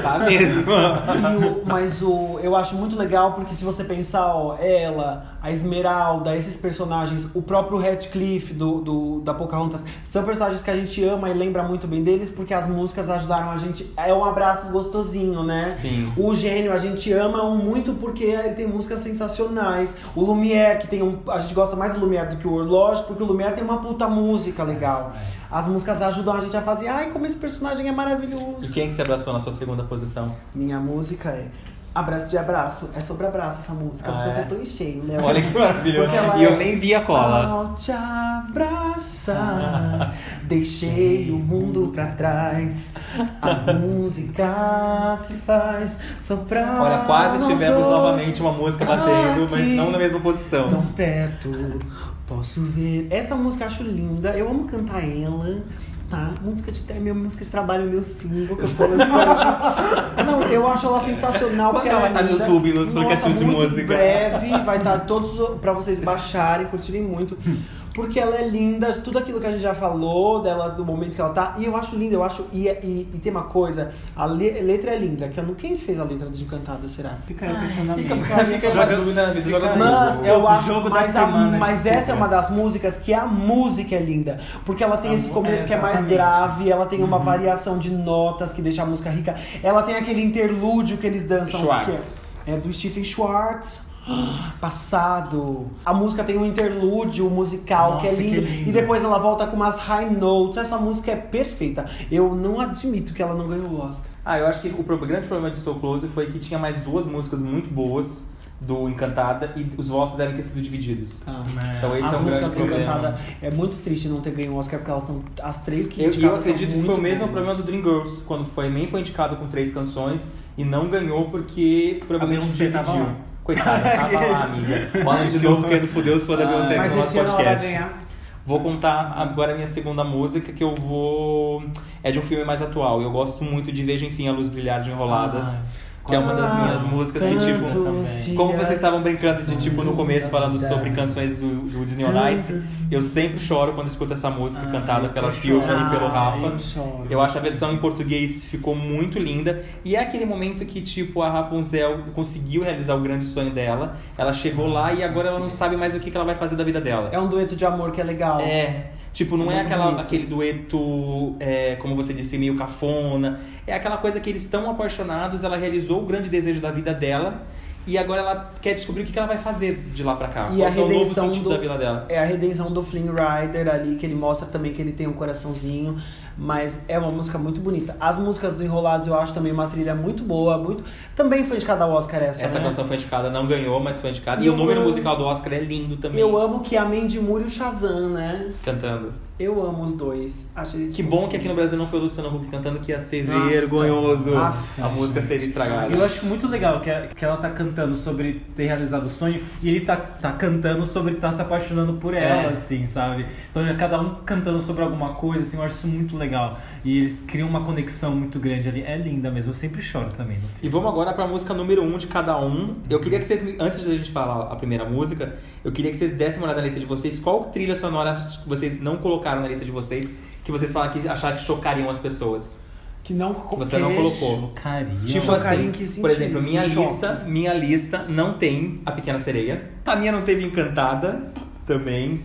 Tá mesmo. <laughs> O- mas o, eu acho muito legal porque se você pensar, ó, ela, a Esmeralda, esses personagens, o próprio Radcliffe do, do, da Pocahontas, são personagens que a gente ama e lembra muito bem deles porque as músicas ajudaram a gente. É um abraço gostosinho, né? Sim. O gênio, a gente ama um muito porque ele tem músicas sensacionais. O Lumière, que tem um. A gente gosta mais do Lumière do que o Horloge, porque o Lumière tem uma puta música legal. As músicas ajudam a gente a fazer, ai, como esse personagem é maravilhoso. E quem que se abraçou na sua segunda posição? Minha música é Abraço de Abraço. É sobre abraço essa música. Ah, Você é? acertou em cheio, Léo. Olha que maravilhoso. E eu é- nem vi a cola. Ao te abraçar, <laughs> deixei o mundo pra trás. A música se faz só pra. Olha, quase tivemos novamente uma música batendo, mas não na mesma posição. Tão perto, posso ver. Essa música eu acho linda. Eu amo cantar ela. Tá? Música de, é minha música de trabalho, meu single que eu tô lançando. <laughs> Não, eu acho ela sensacional. Quando ela vai é estar no. YouTube, nos aplicativos de música? breve, vai estar todos pra vocês baixarem, curtirem muito. <laughs> Porque ela é linda, tudo aquilo que a gente já falou dela, do momento que ela tá. E eu acho linda, eu acho. E, e, e tem uma coisa, a le- letra é linda. Que eu não, quem fez a letra de Encantada, será? Fica aí o questionamento. Fica, fica Joga- dúvida na vida, joga Mas. É eu acho jogo da semana, mas desculpa. essa é uma das músicas que a música é linda. Porque ela tem A esse começo é, que é mais grave, ela tem uma Uhum. variação de notas que deixa a música rica. Ela tem aquele interlúdio que eles dançam. Schwartz. Que é, é do Stephen Schwartz. Passado. A música tem um interlúdio musical que é Nossa, que lindo, lindo. E depois ela volta com umas high notes. Essa música é perfeita. Eu não admito que ela não ganhou o Oscar. Ah, eu acho que o grande problema de So Close foi que tinha mais duas músicas muito boas do Encantada e os votos devem ter sido divididos. Então esse As é um músicas do. Encantada é muito triste não ter ganho o Oscar porque elas são as três que Eu, eu acredito que foi o mesmo boas. problema do Dreamgirls, quando foi, nem foi indicado com três canções e não ganhou porque provavelmente dividiu. lá. Coitada, <laughs> tava lá, amiga. Bola de novo querendo foder os fãs da Ah, Beyoncé Mas no nosso podcast. Vou contar agora a minha segunda música, que eu vou. É de um filme mais atual. Eu gosto muito de Veja Enfim a Luz Brilhar de Enroladas. Ah, que é uma das minhas músicas que, tipo. Como vocês estavam brincando de tipo no começo falando sobre canções do, do Disney on Ice, eu sempre choro quando escuto essa música Ah, cantada pela. Silvia e pelo Ah, Rafa. eu acho a versão em português ficou muito linda. E é aquele momento que, tipo, a Rapunzel conseguiu realizar o grande sonho dela. Ela chegou lá e agora ela não sabe mais o que ela vai fazer da vida dela. É um dueto de amor que é legal. É. Tipo, não É é, aquela, bonito. aquele dueto, é, como você disse, meio cafona. É aquela coisa que eles estão apaixonados, ela realizou o grande desejo da vida dela. E agora ela quer descobrir o que ela vai fazer de lá pra cá. E Qual a que é o novo redenção sentido do, da vida dela. É a redenção do Flynn Rider ali, que ele mostra também que ele tem um coraçãozinho. Mas é uma música muito bonita. As músicas do Enrolados eu acho também uma trilha muito boa. muito Também foi indicada ao Oscar essa, Essa né? canção foi indicada, não ganhou, mas foi indicada. E E, o número amo- musical do Oscar é lindo também. Eu amo que a Mandy Moore e o Shazam, né? Cantando. Eu amo os dois. Acho eles Que bom que aqui no Brasil não foi o Luciano Huck cantando, que ia ser Nossa. vergonhoso. Nossa. A música seria estragada. Eu acho muito legal que, que ela tá cantando sobre ter realizado o sonho e ele tá, tá cantando sobre estar se apaixonando por ela, É. assim, sabe? Então é cada um cantando sobre alguma coisa, assim, eu acho isso muito legal. E eles criam uma conexão muito grande ali. É linda mesmo, eu sempre choro também no filme. E vamos agora pra música número um de cada um. Eu queria que vocês, me- antes de a gente falar a primeira música, eu queria que vocês dessem uma olhada na lista de vocês. Qual trilha sonora que vocês não colocaram na lista de vocês, que vocês falaram que acharam que chocariam as pessoas? Que não Que você não colocou. Chocaria. Tipo Chocaria assim, em que sentido? por exemplo, minha Choque. lista, minha lista não tem a Pequena Sereia. A minha não teve Encantada também.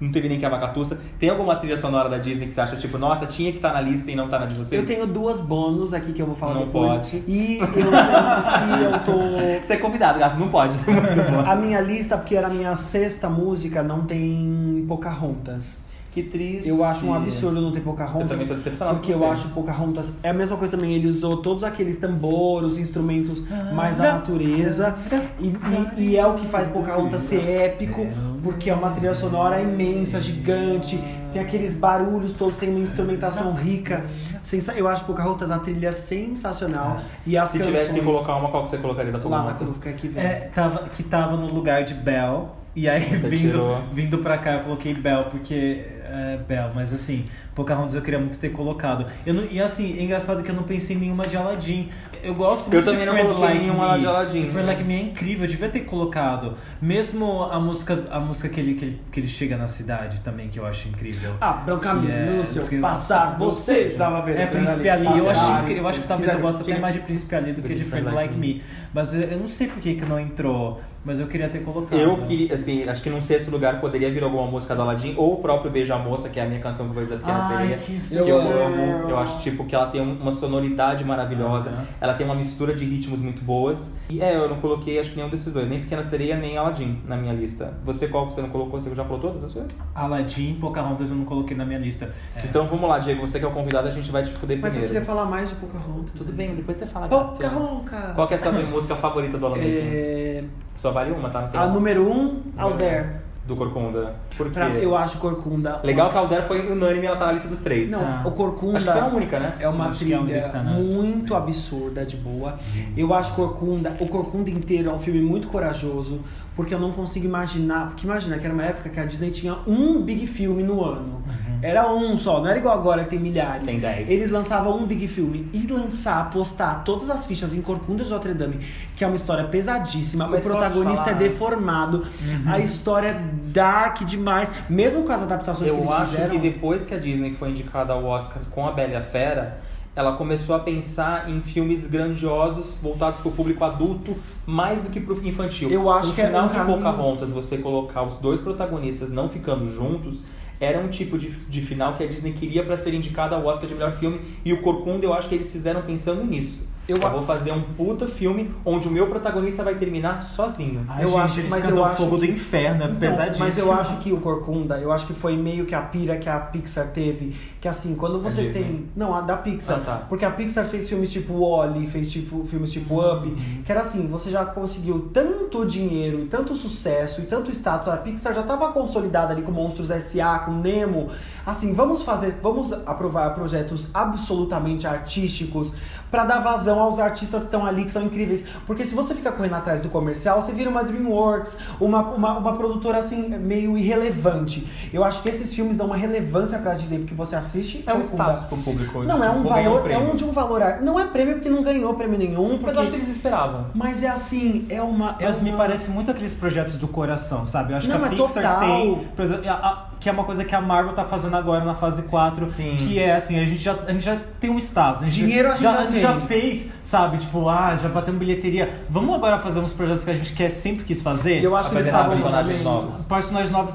Não teve nem que a Vacatuça. Tem alguma trilha sonora da Disney que você acha, tipo, nossa, tinha que estar na lista e não tá na de vocês? Eu tenho duas bônus aqui que eu vou falar Não depois. pode. E eu, e eu tô. <laughs> Você é convidado, gato. Não pode. A minha lista, porque era a minha sexta música, não tem Pocahontas. Que triste. Eu acho um absurdo não ter Eu Pocahontas. também tô decepcionado Porque eu acho Pocahontas. É a mesma coisa também, ele usou todos aqueles tambores, os instrumentos mais da natureza. E, e- e é o que faz Pocahontas ser épico, porque é uma trilha sonora imensa, gigante. Tem aqueles barulhos todos, tem uma instrumentação rica. Sensa- Eu acho Pocahontas a trilha sensacional. E as Se canções... tivesse que colocar uma, qual que você colocaria da Lá na que eu vou ficar aqui vendo. É, tava, que tava no lugar de Belle. E aí, Você vindo, tirou. vindo pra cá, eu coloquei Belle, porque. É, Belle, mas assim, Pocahontas eu queria muito ter colocado. Eu não- e assim, é engraçado que eu não pensei em nenhuma de Aladdin. Eu gosto muito Eu também de não Friend coloquei like nenhuma Me. de Aladdin. Friend Like Me é incrível, eu devia ter colocado. Mesmo a música, a música que, ele, que, ele, que ele chega na cidade também, que eu acho incrível. Abra um caminho Que é- no seu que- passar, você vendo. É, Príncipe Ali. Eu acho, Passar. incrível, eu acho que talvez eu goste até mais de Príncipe Ali do que de Friend Like Me. Mas eu, eu não sei por que, que não entrou, mas eu queria ter colocado. Eu queria, assim, acho que num sexto lugar poderia vir alguma música do Aladdin, ou o próprio Beija Moça, que é a minha canção favorita da Pequena Sereia, que que, eu amo. Eu acho, tipo, que ela tem um- uma sonoridade maravilhosa, ela tem uma mistura de ritmos muito boas. E é, eu não coloquei, acho que nenhum desses dois, nem Pequena Sereia, nem Aladdin na minha lista. Você, qual que você não colocou? Você já falou todas as suas? Aladdin, Pocahontas eu não coloquei na minha lista. Então vamos lá, Diego, você que é o convidado, a gente vai te fuder Mas eu primeiro. queria falar mais de Pocahontas. Tudo bem, depois você fala. Pocahontas. Qual que é a sua <laughs> música favorita do Aladdin? É... Só vale uma, tá? Não tem A uma. número um, Alder. Do Corcunda. Por quê? Pra- eu acho Corcunda. Legal que a Alder foi unânime, ela tá na lista dos três. Não, Ah. o Corcunda. Acho que foi a única, né? É uma é trilha que tá muito absurda, de boa. Eu acho Corcunda, o Corcunda inteiro é um filme muito corajoso, porque eu não consigo imaginar. Porque imagina que era uma época que a Disney tinha um big filme no ano. Era um só, não era igual agora que tem milhares. Tem dez. Eles lançavam um big filme e lançar, postar todas as fichas em Corcunda de Notre Dame, que é uma história pesadíssima. Mas o protagonista é deformado, a história é dark demais, mesmo com as adaptações que Eu eles acho fizeram. que depois que a Disney foi indicada ao Oscar com a Bela Fera, ela começou a pensar em filmes grandiosos voltados para o público adulto mais do que para o infantil. Eu acho no que é final um de caminho- Pocahontas, você colocar os dois protagonistas não ficando juntos, era um tipo de, de final que a Disney queria para ser indicada ao Oscar de melhor filme. E o Corcunda, eu acho que eles fizeram pensando nisso. Eu, Eu vou fazer um puta filme onde o meu protagonista vai terminar sozinho. Ai, Eu gente, acho- mas eu acho Fogo do que- Inferno, é Então, pesadíssimo. Mas eu acho que o Corcunda, eu acho que foi meio que a pira que a Pixar teve. Que assim, quando você Disney? tem. Não, a da Pixar. Ah, tá. Porque a Pixar fez filmes tipo Wally, fez tipo, filmes tipo Up. Uhum. Que era assim, você já conseguiu tanto dinheiro e tanto sucesso e tanto status. A Pixar já estava consolidada ali com Monstros S.A., com Nemo. Assim, vamos fazer, vamos aprovar projetos absolutamente artísticos pra dar vazão aos artistas que estão ali, que são incríveis. Porque se você fica correndo atrás do comercial, você vira uma DreamWorks, uma, uma, uma produtora assim, meio irrelevante. Eu acho que esses filmes dão uma relevância pra Disney, porque você assiste. É um status pro público. Não, é tipo, um valor, é prêmio. um de um valor. ar- Não é prêmio porque não ganhou prêmio nenhum. Porque... Mas eu acho que eles esperavam. Mas é assim, é uma. É Mas me uma- parece muito aqueles projetos do coração, sabe? Eu acho Não, que a é Pixar total. tem. por exemplo, a- a- que é uma coisa que a Marvel tá fazendo agora na fase 4. Sim. Que é assim, a gente já, a gente já tem um status. A gente Dinheiro a gente já tem. já fez, sabe? Tipo, ah, já batemos bilheteria. Vamos agora fazer uns projetos que a gente quer, sempre quis fazer. Eu acho que eles estavam personagens novos. personagens novos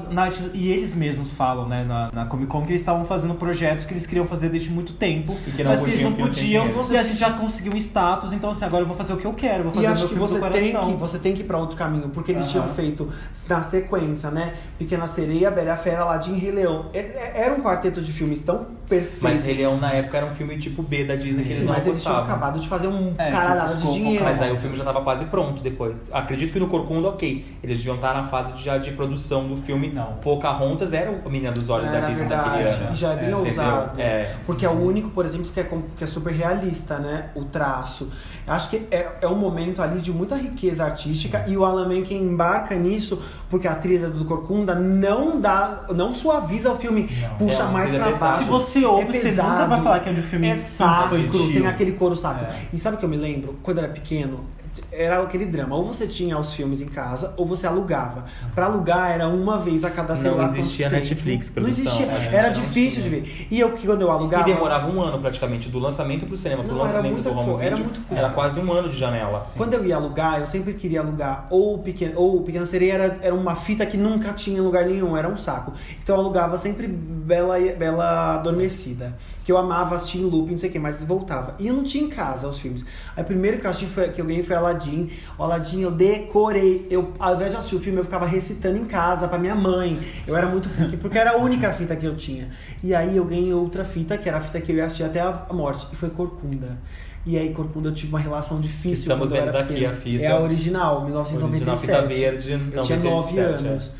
e eles mesmos falam, né, na, na Comic Con que eles estavam fazendo projetos que eles queriam fazer desde muito tempo, E que não mas que eles podiam, não não podiam, dinheiro. e a gente já conseguiu um status, então assim, agora eu vou fazer o que eu quero, vou fazer E o acho meu que você tem que, você tem que ir pra outro caminho, porque eles Aham. tinham feito na sequência, né? Pequena Sereia, Bela e a Fera, Aladdin e Rei Leão. É- é- Era um quarteto de filmes tão perfeito. Mas Rei Leão na época era um filme tipo B da Disney que Sim, eles não mas eles tinham acabado de fazer um É, que caralhada de dinheiro. Mas aí o filme já tava quase pronto depois. Acredito que no Corcunda, ok. Eles deviam estar na fase de, já de produção do filme. Não. Pocahontas era o Menina dos Olhos da Era Disney verdade, daquele ano. já é bem Entendeu? ousado. É. Porque é o único, por exemplo, que é, que é super realista, né? O traço. Eu Acho que é, é um momento ali de muita riqueza artística e o Alan Menken embarca nisso porque a trilha do Corcunda não dá, não suaviza o filme, Não. puxa É mais trilha pra baixo. Se você ouve, É você nunca vai falar que é um filme é sacro, infantil. tem aquele coro sacro. É. E sabe o que eu me lembro? Quando eu era pequeno, era aquele drama. Ou você tinha os filmes em casa, ou você alugava. Pra alugar era uma vez a cada sei Não existia. Netflix, Não produção. existia. É, era não difícil de ver. E eu que quando eu E alugava. demorava um ano praticamente, do lançamento pro cinema, pro Não, era lançamento do home era muito Era custo. quase um ano de janela. Quando eu ia alugar, eu sempre queria alugar ou o Pequeno, ou Pequena Sereia era, era uma fita que nunca tinha em lugar nenhum, era um saco. Então eu alugava sempre Bela, Bela Adormecida, que eu amava assistir em loop, não sei o que, mas voltava. E eu não tinha em casa os filmes. Aí o primeiro que eu assisti foi, que eu ganhei foi Aladdin. O Aladdin eu decorei. Eu, ao invés de assistir o filme, eu ficava recitando em casa pra minha mãe. Eu era muito freak, porque era a única fita que eu tinha. E aí eu ganhei outra fita, que era a fita que eu ia assistir até a morte, e foi Corcunda. E aí, Corcunda, eu tive uma relação difícil. Estamos vendo daqui pequeno. a fita. É a original, 1997. Original fita verde, Eu tinha 9 97, anos. O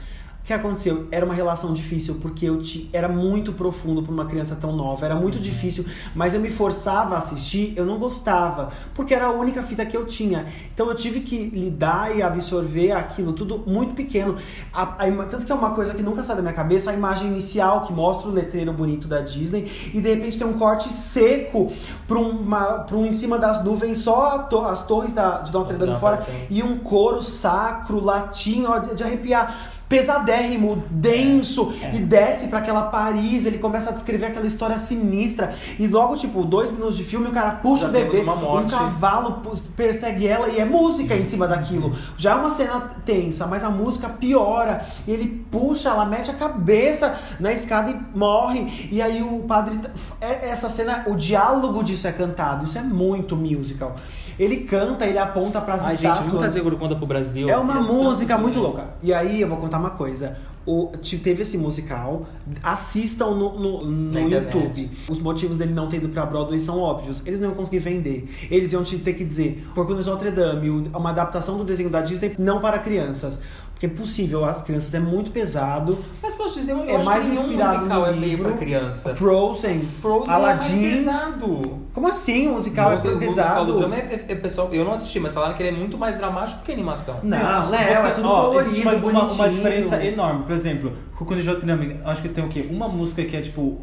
que aconteceu? Era uma relação difícil porque eu ti... era muito profundo para uma criança tão nova, era Uhum. muito difícil, mas eu me forçava a assistir, eu não gostava, porque era a única fita que eu tinha. Então eu tive que lidar e absorver aquilo tudo muito pequeno. A- a tanto que é uma coisa que nunca sai da minha cabeça, a imagem inicial que mostra o letreiro bonito da Disney e de repente tem um corte seco para um em cima das nuvens, só to- as torres da, de Notre Dame fora e um coro sacro, latim, ó, de, de arrepiar. Pesadérrimo, denso, e desce pra aquela Paris, ele começa a descrever aquela história sinistra. E logo, tipo, dois minutos de filme, o cara puxa Já o bebê, um cavalo persegue ela e é música em cima daquilo. Já é uma cena tensa, mas a música piora. E ele puxa, ela mete a cabeça na escada e morre. E aí o padre. é- Essa cena, o diálogo disso é cantado. Isso é muito musical. Ele canta, ele aponta pras Ai, gente, estátuas. vamos trazer Corcunda pro Brasil. É uma música muito louca. E aí eu vou contar uma coisa. O, te- teve esse musical, assistam no, no, no. YouTube. Os motivos dele não ter ido pra Broadway são óbvios. Eles não iam conseguir vender. Eles iam te- ter que dizer Corcunda de Notre Dame, uma adaptação do desenho da Disney não para crianças. Porque é possível, as crianças é muito pesado. Mas posso dizer, eu É acho mais que inspirado musical no é meio livro. pra criança. Frozen, Frozen é Aladdin. mais pesado. Como assim? O musical Música- é o musical pesado? do drama é, é- é pessoal, eu não assisti, mas falaram que ele é muito mais dramático que animação. Não, Léo, você- é tudo ó, colorido, existe uma, uma, uma diferença enorme. Por exemplo, Cucu de Notre Dame, acho que tem o quê? Uma música que é tipo.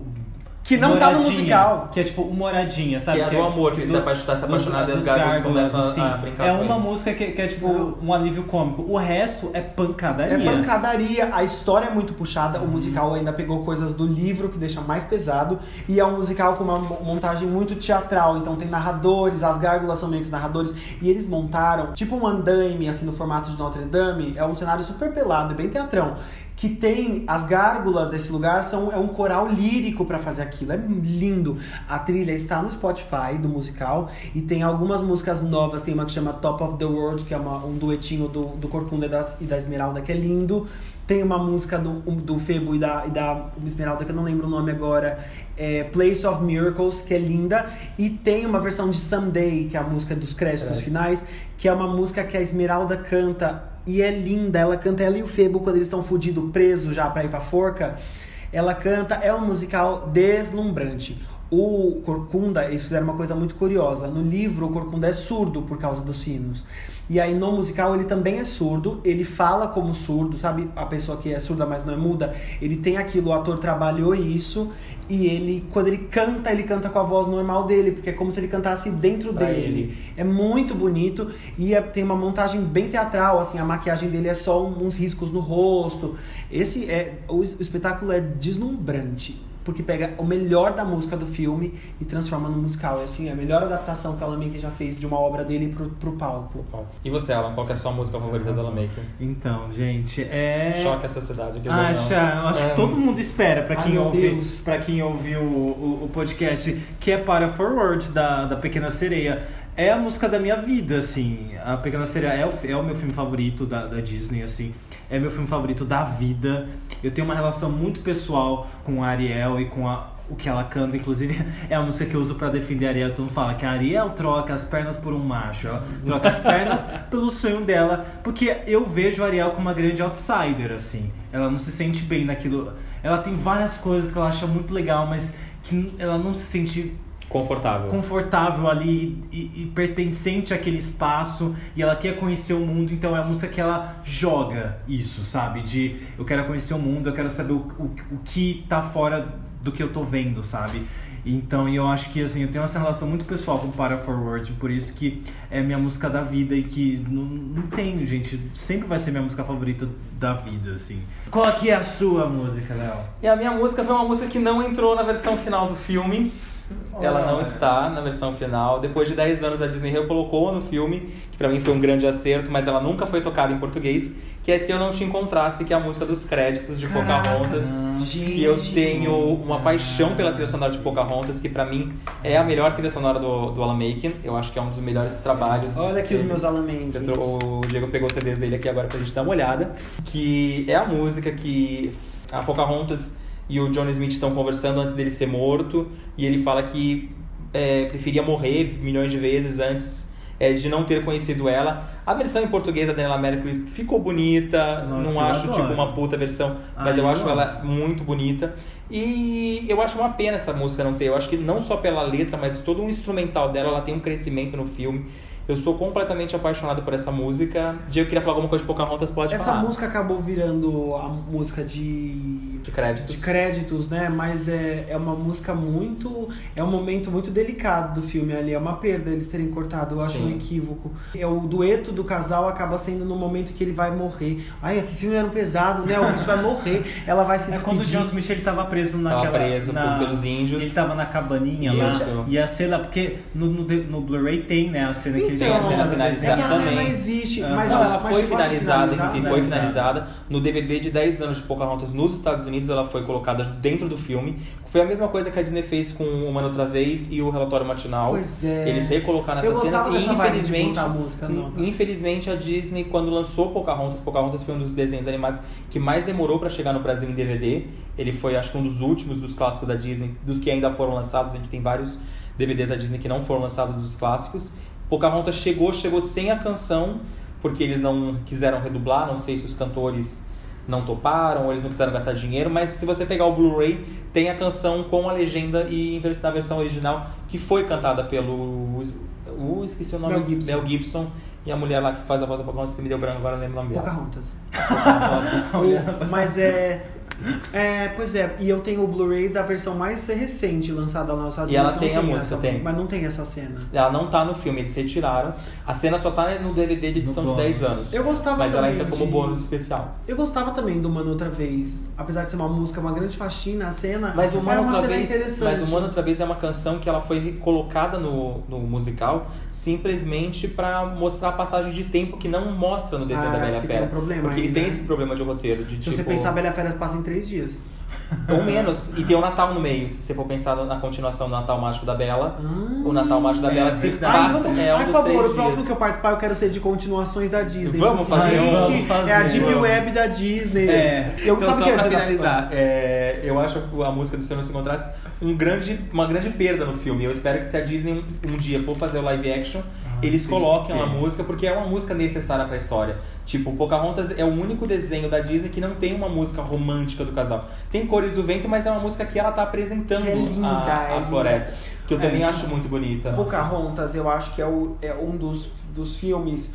Que não tá no moradinha, musical. Que é tipo humoradinha, sabe? Que é do amor, que ele se apaixona- tá se apaixonado e as dos gárgulas gárgulas, começam a brincar É com uma ele. música que, que é tipo um alívio cômico. O resto é pancadaria. É pancadaria, a história é muito puxada, o musical ainda pegou coisas do livro que deixa mais pesado, e é um musical com uma mo- montagem muito teatral, então tem narradores, as gárgulas são meio que os narradores, e eles montaram tipo um andaime, assim, no formato de Notre Dame, é um cenário super pelado, é bem teatrão, que tem as gárgulas desse lugar, são, é um coral lírico pra fazer aquilo, é lindo. A trilha está no Spotify do musical, e tem algumas músicas novas, tem uma que chama Top of the World, que é uma- um duetinho do, do Corcunda e da, e da Esmeralda, que é lindo. Tem uma música do, do Febo e da, e da Esmeralda, que eu não lembro o nome agora, é Place of Miracles, que é linda. E tem uma versão de Someday, que é a música dos créditos Crédito. finais, que é uma música que a Esmeralda canta. E é linda, ela canta ela e o Febo quando eles estão fudidos, presos já pra ir pra forca. Ela canta, é um musical deslumbrante. O Corcunda, eles fizeram uma coisa muito curiosa. No livro, o Corcunda é surdo por causa dos sinos. E aí no musical ele também é surdo, ele fala como surdo, sabe? A pessoa que é surda, mas não é muda, ele tem aquilo, o ator trabalhou isso e ele, quando ele canta, ele canta com a voz normal dele, porque é como se ele cantasse dentro Pra dele. ele. É muito bonito e é- tem uma montagem bem teatral, assim, a maquiagem dele é só uns riscos no rosto. Esse é o, o espetáculo é deslumbrante, porque pega o melhor da música do filme e transforma no musical. É assim, é a melhor adaptação que o Alan Menken já fez de uma obra dele pro, pro palco. E você, Alan, qual que é a sua música favorita da Alan Maker? Então, gente, é. Choque a sociedade. aquele Acha, não. acho É. que todo mundo espera pra quem ouve, Deus. para quem ouviu o, o, o podcast, que é para Forward da, da Pequena Sereia. É a música da minha vida, assim. A Pequena Sereia é o, é o meu filme favorito da, da Disney, assim. É meu filme favorito da vida. Eu tenho uma relação muito pessoal com a Ariel e com a, o que ela canta, inclusive <laughs> é a música que eu uso pra defender a Ariel. Todo mundo fala que a Ariel troca as pernas por um macho, ela troca as pernas <laughs> pelo sonho dela, porque eu vejo a Ariel como uma grande outsider, assim. Ela não se sente bem naquilo. Ela tem várias coisas que ela acha muito legal, mas que ela não se sente Confortável. confortável ali e, e pertencente àquele espaço e ela quer conhecer o mundo, então é a música que ela joga isso, sabe? De eu quero conhecer o mundo, eu quero saber o, o, o que tá fora do que eu tô vendo, sabe? Então eu acho que assim, eu tenho essa relação muito pessoal com o Para Forward, por isso que é minha música da vida e que não, não tem, gente, sempre vai ser minha música favorita da vida, assim. Qual que é a sua música, Léo? E a minha música foi uma música que não entrou na versão final do filme, Ela não Olha. está na versão final. Depois de 10 anos, a Disney recolocou no filme, que pra mim foi um grande acerto, mas ela nunca foi tocada em português, que é Se Eu Não Te Encontrasse, que é a música dos créditos de Pocahontas. Que eu tenho uma paixão pela trilha sonora de Pocahontas, que pra mim é a melhor trilha sonora do, do Alan Menken. Eu acho que é um dos melhores trabalhos. Olha aqui os meus. Você trou- o Diego pegou os CDs dele aqui agora pra gente dar uma olhada. Que é a música que a Pocahontas e o John Smith estão conversando antes dele ser morto. E ele fala que é, preferia morrer milhões de vezes antes é, de não ter conhecido ela. A versão em português da Daniela Mercury ficou bonita. Nossa, não acho adoro. tipo uma puta versão, mas Ai, eu eu acho ela muito bonita. E eu acho uma pena essa música não ter. Eu acho que não só pela letra, mas todo o instrumental dela, ela tem um crescimento no filme. Eu sou completamente apaixonado por essa música. Diego queria falar alguma coisa de Pocahontas, pode Essa falar. música acabou virando a música de de créditos. de créditos, né? Mas é, é uma música muito. É um momento muito delicado do filme ali. É uma perda eles terem cortado. Eu acho Sim. um equívoco. É o dueto do casal acaba sendo no momento que ele vai morrer. Ai, esse filme era um pesado, né? O bicho vai morrer. Ela vai se É despedir. quando o John Smith ele tava preso naquela. preso na- pelos índios. Ele tava na cabaninha Isso. lá. E a cena, porque no, no, no Blu-ray tem, né? A cena que eles Tem a cena finalizada Essa desenho. cena também. existe, Ah. mas Não, ela, ela foi finalizada, finalizada? enfim, foi finalizada. finalizada. No DVD de 10 anos de Pocahontas nos Estados Unidos, ela foi colocada dentro do filme. Foi a mesma coisa que a Disney fez com Uma Outra Vez e o Relatório Matinal. Pois é. Eles recolocaram essas cenas e infelizmente, a música infelizmente a Disney quando lançou Pocahontas, Pocahontas foi um dos desenhos animados que mais demorou para chegar no Brasil em DVD. Ele foi acho que um dos últimos dos clássicos da Disney, dos que ainda foram lançados. A gente tem vários DVDs da Disney que não foram lançados dos clássicos. Pocahontas chegou, chegou sem a canção, porque eles não quiseram redublar, não sei se os cantores não toparam ou eles não quiseram gastar dinheiro, mas se você pegar o Blu-ray, tem a canção com a legenda e da versão original que foi cantada pelo o esqueci o nome Mel Gibson. Mel Gibson e a mulher lá que faz a voz da Pocahontas que me deu branco agora, não lembro o nome dela. Pocahontas. <laughs> <laughs> Mas é. É, pois é, e eu tenho o Blu-ray da versão mais recente lançada lá nos Estados E ela Unidos, tem a música, essa, tem. Mas não tem essa cena. Ela não tá no filme, eles retiraram. A cena só tá no DVD de edição No de 10 bônus. anos. Eu gostava Mas ela também entra como de- bônus especial. Eu gostava também do Mano Outra Vez. Apesar de ser uma música, uma grande faxina, a cena. Mas o era Mano uma Outra cena Vez, interessante. mas o Mano Outra Vez é uma canção que ela foi colocada no, no musical simplesmente pra mostrar a passagem de tempo que não mostra no desenho Ah, da Bela que Fera. tem um problema porque aí, ele tem né? esse problema de roteiro, de Se tipo você pensar, Bela Fera passa em três dias. <laughs> ou menos, e tem o Natal no meio. Se você for pensar na continuação do Natal Mágico da Bela, Ah. o Natal Mágico da É, Bela se verdade. Ai, passa vamos- é um ai, dos por favor, o próximo que eu participar eu quero ser de continuações da Disney. Vamos fazer, gente, vamos fazer, É a Deep vamos. Web da Disney. É. Eu então, sabe só que ia pra dizer, finalizar, é, eu acho a música do Se Eu Não Se Encontrasse um grande, uma grande perda no filme. Eu espero que se a Disney um, um dia for fazer o live action, eles coloquem que a música, porque é uma música necessária pra história. Tipo, Pocahontas é o único desenho da Disney que não tem uma música romântica do casal. Tem Cores do Vento, mas é uma música que ela tá apresentando É linda, a, é a linda. floresta. Que eu também É. acho muito bonita. Pocahontas, eu acho que é, o, é um dos, dos filmes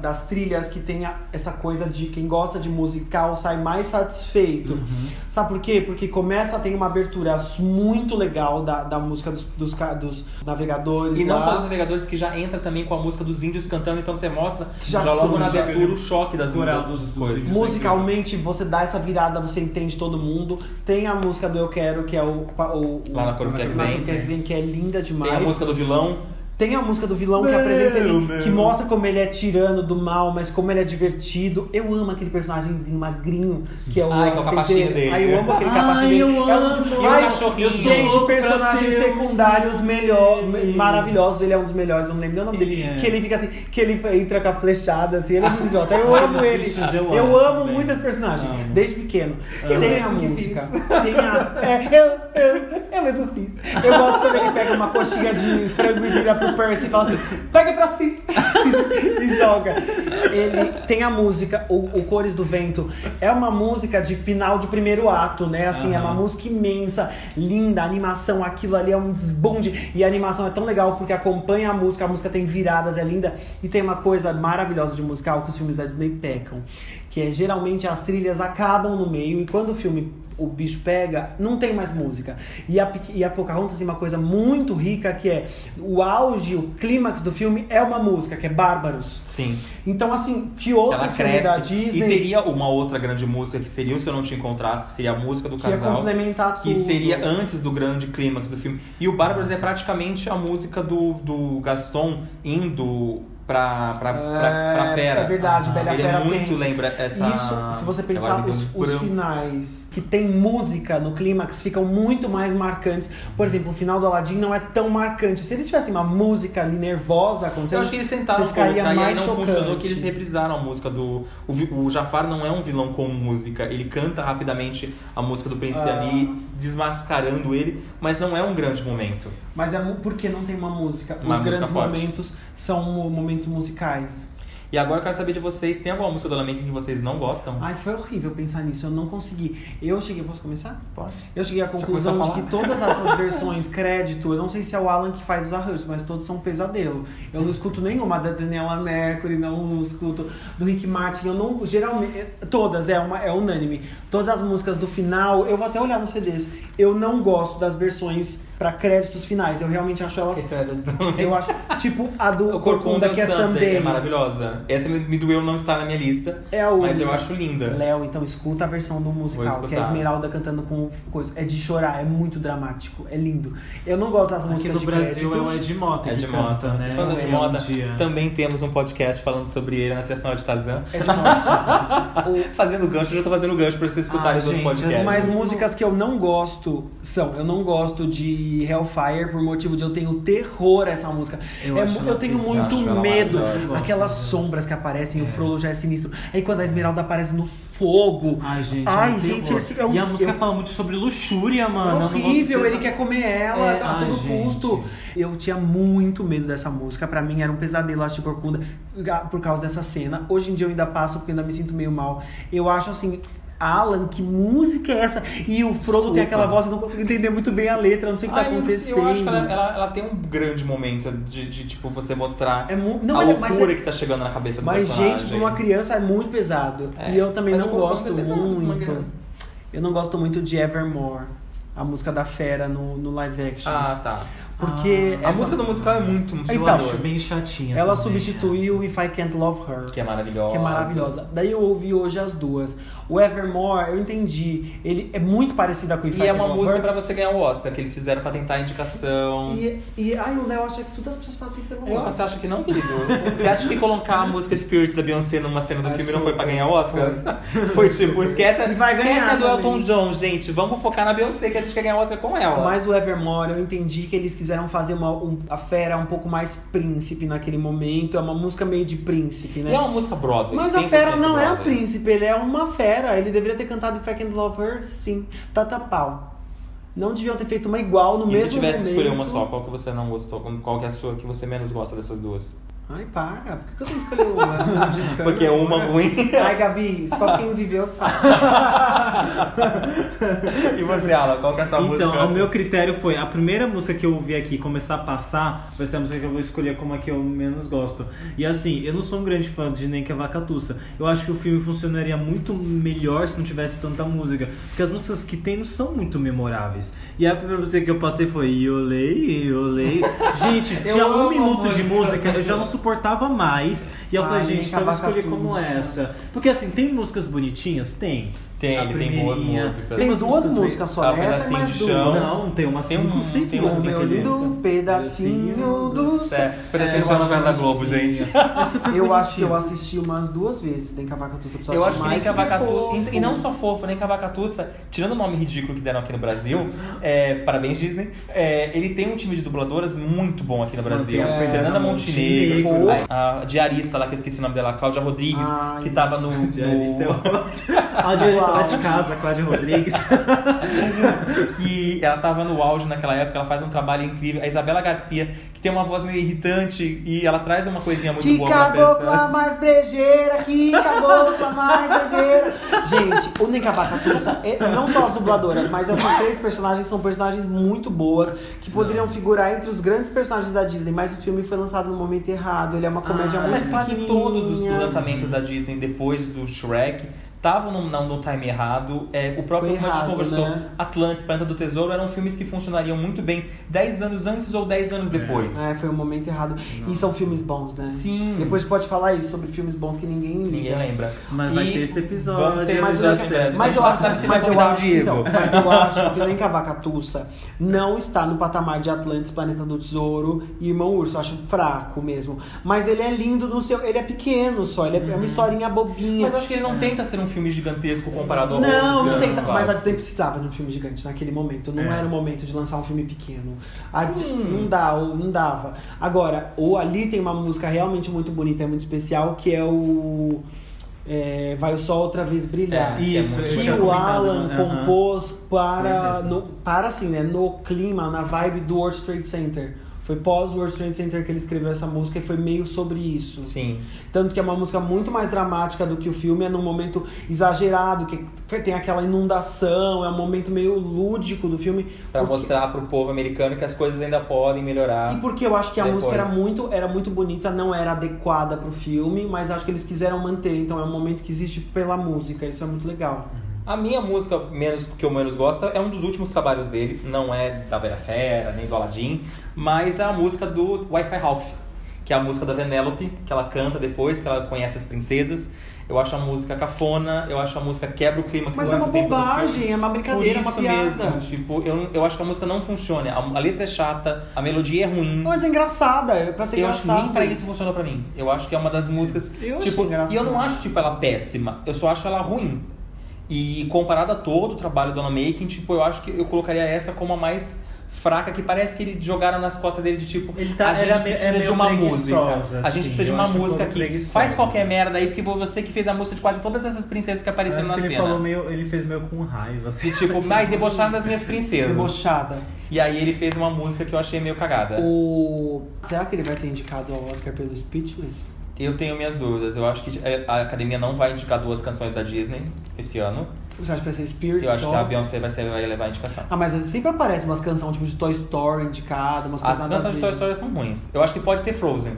das trilhas que tem essa coisa de quem gosta de musical sai mais satisfeito. Uhum. Sabe por quê? Porque começa a ter uma abertura muito legal da, da música dos, dos, dos navegadores. E não lá. só os navegadores que já entra também com a música dos índios cantando, então você mostra Já já, logo na abertura o choque das, das, dos- dos índios. Musicalmente, você dá essa virada, você entende todo mundo. Tem a música do Eu Quero, que é o. o, o Lá na Cor que é é que é linda demais. Tem a música do vilão. Tem a música do vilão que Meu, apresenta ele, meu. que mostra como ele é tirano do mal, mas como ele é divertido. Eu amo aquele personagemzinho magrinho, que é o Ai, que é o capachinho dele. Ai, eu amo aquele Ai, capachinho dele. eu É um dos- amo. Ai, cachorrinho. Gente, Louco pra personagens secundários melhor, sim. maravilhosos. Ele é um dos melhores, eu não lembro o nome Ele dele. é. Que ele fica assim, que ele entra com a flechada, assim, ele é muito idiota. Eu Ai, amo ele. eu Eu amo amo também. muito esse personagem, Amo. desde pequeno. Amo. Tem Eu a que música. fiz. Tem a. É, eu, eu, eu mesmo fiz. Eu gosto quando ele pega uma coxinha de frango e vira pro Percy e fala assim: pega pra si! <laughs> e joga. Ele tem a música, o, o Cores do Vento. É uma música de final de primeiro ato, né? Assim, é uma música imensa, linda, a animação, aquilo ali é um desbonde. E a animação é tão legal porque acompanha a música, a música tem viradas, é linda. E tem uma coisa maravilhosa de musical que os filmes da Disney pecam. que é geralmente as trilhas acabam no meio e quando o filme o bicho pega, não tem mais música. E a, e a Pocahontas tem uma coisa muito rica que é o auge, o clímax do filme é uma música, que é Bárbaros. Sim. Então, assim, que Que ela filme cresce. da Disney E teria uma outra grande música que seria o Se Eu Não Te Encontrasse, que seria a música do que ia casal. complementar Que tudo. seria antes do grande clímax do filme. E o Bárbaros é praticamente a música do, do Gaston indo pra, pra, pra, pra É, Fera. É verdade, Bela Ele Fera é muito tem. lembra essa. Isso, se você pensar, os, os finais que tem música no clímax ficam muito mais marcantes. Por exemplo, o final do Aladdin não é tão marcante. Se eles tivessem uma música ali nervosa acontecendo, Eu acho que eles tentaram ficaria colocar e aí mais não chocante. funcionou que eles reprisaram a música do. O, o Jafar não é um vilão com música. Ele canta rapidamente a música do príncipe Ah. ali, desmascarando ele, mas não é um grande momento. Mas é porque não tem uma música. Uma Os música grandes forte. momentos são mo- momentos musicais. E agora eu quero saber de vocês, tem alguma música do Lamenco que vocês não gostam? Ai, foi horrível pensar nisso, eu não consegui. Eu cheguei, posso começar? Pode. Eu cheguei à conclusão de que todas essas <laughs> versões, crédito, eu não sei se é o Alan que faz os arranjos, mas todos são um pesadelo. Eu não escuto nenhuma da Daniela Mercury, não escuto do Rick Martin, eu não. Geralmente. Todas, é, uma, é unânime. Todas as músicas do final, eu vou até olhar nos CDs. Eu não gosto das versões pra créditos finais. Eu realmente acho elas. Esse é Eu acho. Tipo a do <laughs> O Corcunda que é Sunday Sunday. é maravilhosa. Essa me, me doeu não estar na minha lista, É a única. mas eu acho linda. Léo, então escuta a versão do musical, que é a Esmeralda cantando com coisa. É de chorar, é muito dramático, é lindo. Eu não gosto das Aqui músicas no de Brasil é o créditos. Ed Mota É que canta, Mota, né? Falando de Mota, também temos um podcast falando sobre ele na trilha sonora de Tarzan. É de Mota. <laughs> O- Fazendo gancho, eu já tô fazendo gancho pra vocês escutarem Ah, os podcasts. Mas músicas que eu não gosto são, eu não gosto de Hellfire por motivo de eu tenho terror a essa música. Eu É eu tenho muito ela medo. Aquelas sombras que aparecem, o Frollo já é sinistro. Aí quando a Esmeralda aparece no fogo. Ai, gente, Ai, é um gente, esse é um- E a música eu- fala muito sobre luxúria, É mano. é horrível, ele quer comer ela É, a ai, todo gente. custo. Eu tinha muito medo dessa música. Pra mim era um pesadelo assistir Corcunda por causa dessa cena. Hoje em dia eu ainda passo porque ainda me sinto meio mal. Eu acho assim. Alan, que música é essa? E o Frodo tem aquela voz, eu não consigo entender muito bem a letra, não sei o que tá Ai, mas acontecendo. Eu acho que ela, ela, ela tem um grande momento de, de, tipo, você mostrar É mu- não, a mas- mas loucura é- que tá chegando na cabeça do Mas, personagem. gente, pra uma criança é muito pesado. É, E eu também mas não gosto muito. Eu não gosto muito de Evermore, a música da Fera no, no live action. Ah, tá. porque A essa- música do musical é muito Eu Então, acho bem chatinha. Ela também, substituiu If I Can't Love Her. Que é maravilhosa. Que é maravilhosa. Daí eu ouvi hoje as duas. O Evermore, eu entendi. Ele é muito parecida com If E I é Can't uma Love música Her. pra você ganhar o Oscar, que eles fizeram pra tentar a indicação. E, e ai, o Léo acha que todas as pessoas fazem pelo Eu- Oscar. Você acha que não, querido? Você acha que colocar a música Spirit da Beyoncé numa cena do filme não foi pra ganhar o Oscar? Foi, tipo, esquece, a- E vai esquece ganhar a do Elton. John, gente. Vamos focar na Beyoncé que a gente quer ganhar o Oscar com ela. Mas o Evermore, eu entendi que eles quiseram fazer uma, um- a fera um pouco mais príncipe naquele momento. É uma música meio de príncipe, né? E é uma música Broadway. Mas a 100% fera não é o Broadway. príncipe, ele é uma fera. Ele deveria ter cantado If I Love Her, sim. Tata pau. Não deviam ter feito uma igual no E mesmo se tivesse que momento. escolher uma só, qual que você não gostou? Qual que é a sua que você menos gosta dessas duas? Ai, para. Por que que eu tenho que escolher uma? <laughs> Porque uma ruim. Ai, Gabi, só quem viveu sabe. <laughs> e você, Ala, qual que é a sua música? Então, o meu critério foi a primeira música que eu ouvi aqui começar a passar, vai ser a música que eu vou escolher como a que eu menos gosto. E assim, eu não sou um grande fã de Nem que a Vacatuça. Eu acho que o filme funcionaria muito melhor se não tivesse tanta música, porque as músicas que tem não são muito memoráveis. E a primeira música que eu passei foi Iolei, Iolei. <laughs> Gente, tinha um minuto a de música. música, eu já não suportava mais. E eu Ai, falei, gente, então eu vou escolher como essa. Porque assim, tem músicas bonitinhas? Tem. Tem, ele tem boas músicas. Tem duas músicas só. Ah, Essa é Pedacinho mais de duas. Chão. Não, tem umas Tem um- 5, 6 tem músicas. cinco meu lindo pedacinho do céu. É, Pedacinho de eu Chão acho novela da Globo, gente. É Eu acho que eu assisti umas duas vezes. Tem Cavacatuça. preciso Eu assistir acho que nem é Vacatuça. fofo. E não só fofo, nem que a Vacatuça, tirando o nome ridículo que deram aqui no Brasil, é, parabéns Disney, é, ele tem um time de dubladoras muito bom aqui no Brasil. a Fernanda Montenegro, Montenegro. a, a diarista lá que eu esqueci o nome dela, Cláudia Rodrigues, Ai. que tava no. Diarista é ótimo. <laughs> A diarista lá de casa, Cláudia Rodrigues. <laughs> que ela tava no auge naquela época, ela faz um trabalho incrível. A Isabela Garcia, que tem uma voz meio irritante e ela traz uma coisinha muito Que boa pra cabocla pessoa. mais brejeira, que cabocla mais brejeira. Gente, o Nencabacatuça, é- não só as dubladoras, mas essas três personagens são personagens muito boas, que poderiam figurar entre os grandes personagens da Disney, mas o filme foi lançado no momento errado, ele é uma comédia Ah, muito mas quase todos os lançamentos da Disney depois do Shrek estavam no, no, time errado. É, o próprio Foi como a gente conversou, né? Atlantis, Planeta do Tesouro, eram filmes que funcionariam muito bem 10 anos antes ou 10 anos depois. É, foi um momento errado. E são filmes bons, né? Sim. Depois pode falar isso sobre filmes bons que ninguém liga. Ninguém lembra. Mas E vai ter esse episódio. Vamos ter esse Mas, episódio eu, mas, a eu acho, sabe se vai mas, eu acho, Diego. então, mas eu acho que Nem Cavacatuça não está no patamar de Atlantis, Planeta do Tesouro e Irmão Urso. Eu acho fraco mesmo. Mas ele é lindo no seu. Ele é pequeno só, ele é, é uma historinha bobinha. Mas eu acho que ele não tenta ser um filme gigantesco comparado ao Não, não tem. Mas a. Disney precisava de um filme gigante naquele momento. Não É. era o momento de lançar um filme pequeno. A- Sim. não dá, ou não dava. Agora, o ali tem uma música realmente muito bonita, é muito especial, que é o. é, Vai o Sol Outra Vez Brilhar. É, Isso, que o Alan né? compôs para, no, para assim, né, no clima, na vibe do World Trade Center. Foi pós World Trade Center que ele escreveu essa música e foi meio sobre isso. Sim. Tanto que é uma música muito mais dramática do que o filme, é num momento exagerado, que tem aquela inundação, é um momento meio lúdico do filme. Pra porque- mostrar pro povo americano que as coisas ainda podem melhorar. E porque eu acho que a Depois. música era muito, era muito bonita, não era adequada pro filme, mas acho que eles quiseram manter, então é um momento que existe pela música, isso é muito legal. A minha música menos, que eu menos gosto é um dos últimos trabalhos dele. Não é da Vera Fera, nem do Aladdin, mas é a música do Wi-Fi Ralph, que é a música da Vanellope, que ela canta depois, que ela conhece as princesas. Eu acho a música cafona, eu acho a música quebra o clima que Mas é uma bobagem, é uma brincadeira, é Por uma isso piada. mesmo, tipo, eu, eu acho que a música não funciona. A, a letra é chata, a melodia é ruim. Mas é engraçada, é pra ser Eu acho que nem pra isso funcionou pra mim. Eu acho que é uma das músicas. Eu tipo, e eu não acho tipo ela péssima. Eu só acho ela ruim. E comparado a todo o trabalho do Dona Making, tipo, eu acho que eu colocaria essa como a mais fraca, que parece que ele jogaram nas costas dele de tipo, Ele tá- a gente é meio- precisa é de uma música. A gente assim, precisa de uma um música aqui. Faz qualquer merda aí, porque você que fez a música de quase todas essas princesas que apareceram Parece na que ele cena. falou meio, ele fez meio com raiva, assim. E tipo, <laughs> mais debocharam das minhas princesas. Debochada. E aí ele fez uma música que eu achei meio cagada. O... Será que ele vai ser indicado ao Oscar pelo Speechless? Eu tenho minhas dúvidas. Eu acho que a academia não vai indicar duas canções da Disney esse ano. Você acha que vai ser Spirit Eu acho só? que a Beyoncé vai, ser, vai levar a indicação. Ah, mas sempre aparece umas canções tipo de Toy Story indicada, umas As coisas nada a canções de. Toy Story são ruins. Eu acho que pode ter Frozen.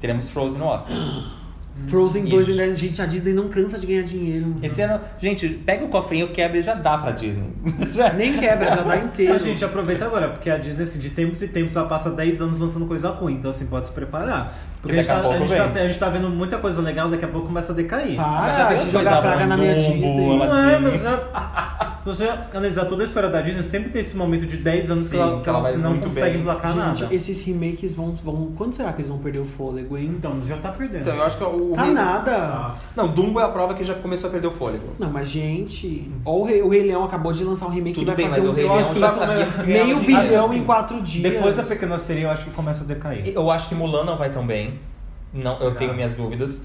Teremos Frozen no Oscar. <gasps> Frozen 2 Ixi. ainda, gente, a Disney não cansa de ganhar dinheiro. Esse ano, gente, pega o cofrinho, quebra e já dá pra Disney. <laughs> Já- Nem quebra, já dá <laughs> inteiro. A gente aproveita agora, porque a Disney, assim, de tempos e tempos, ela passa 10 anos lançando coisa ruim. Então, assim, pode se preparar. Porque a gente, tá, a, gente tá, a gente tá vendo muita coisa legal, daqui a pouco começa a decair. Já Para as jogar praga na minha Disney. Não é, mas é, você analisar toda a história da Disney, sempre tem esse momento de 10 anos Sim, que ela, que ela vai não muito consegue bem. emplacar Gente, nada. esses remakes vão, vão. Quando será que eles vão perder o fôlego, hein? Então, já tá perdendo. Então, eu acho que o. Tá Rei- nada. Ah. Não, Dumbo é a prova que já começou a perder o fôlego. Não, mas gente. Ó, o Rei, o Rei Leão acabou de lançar um remake Tudo que vai bem, fazer mas um o Rei Leão já sabia meio bilhão em quatro dias. Depois da Pequena Sereia, eu acho que começa a decair. Eu acho que Mulan não vai tão bem. Não, eu Será? tenho minhas dúvidas.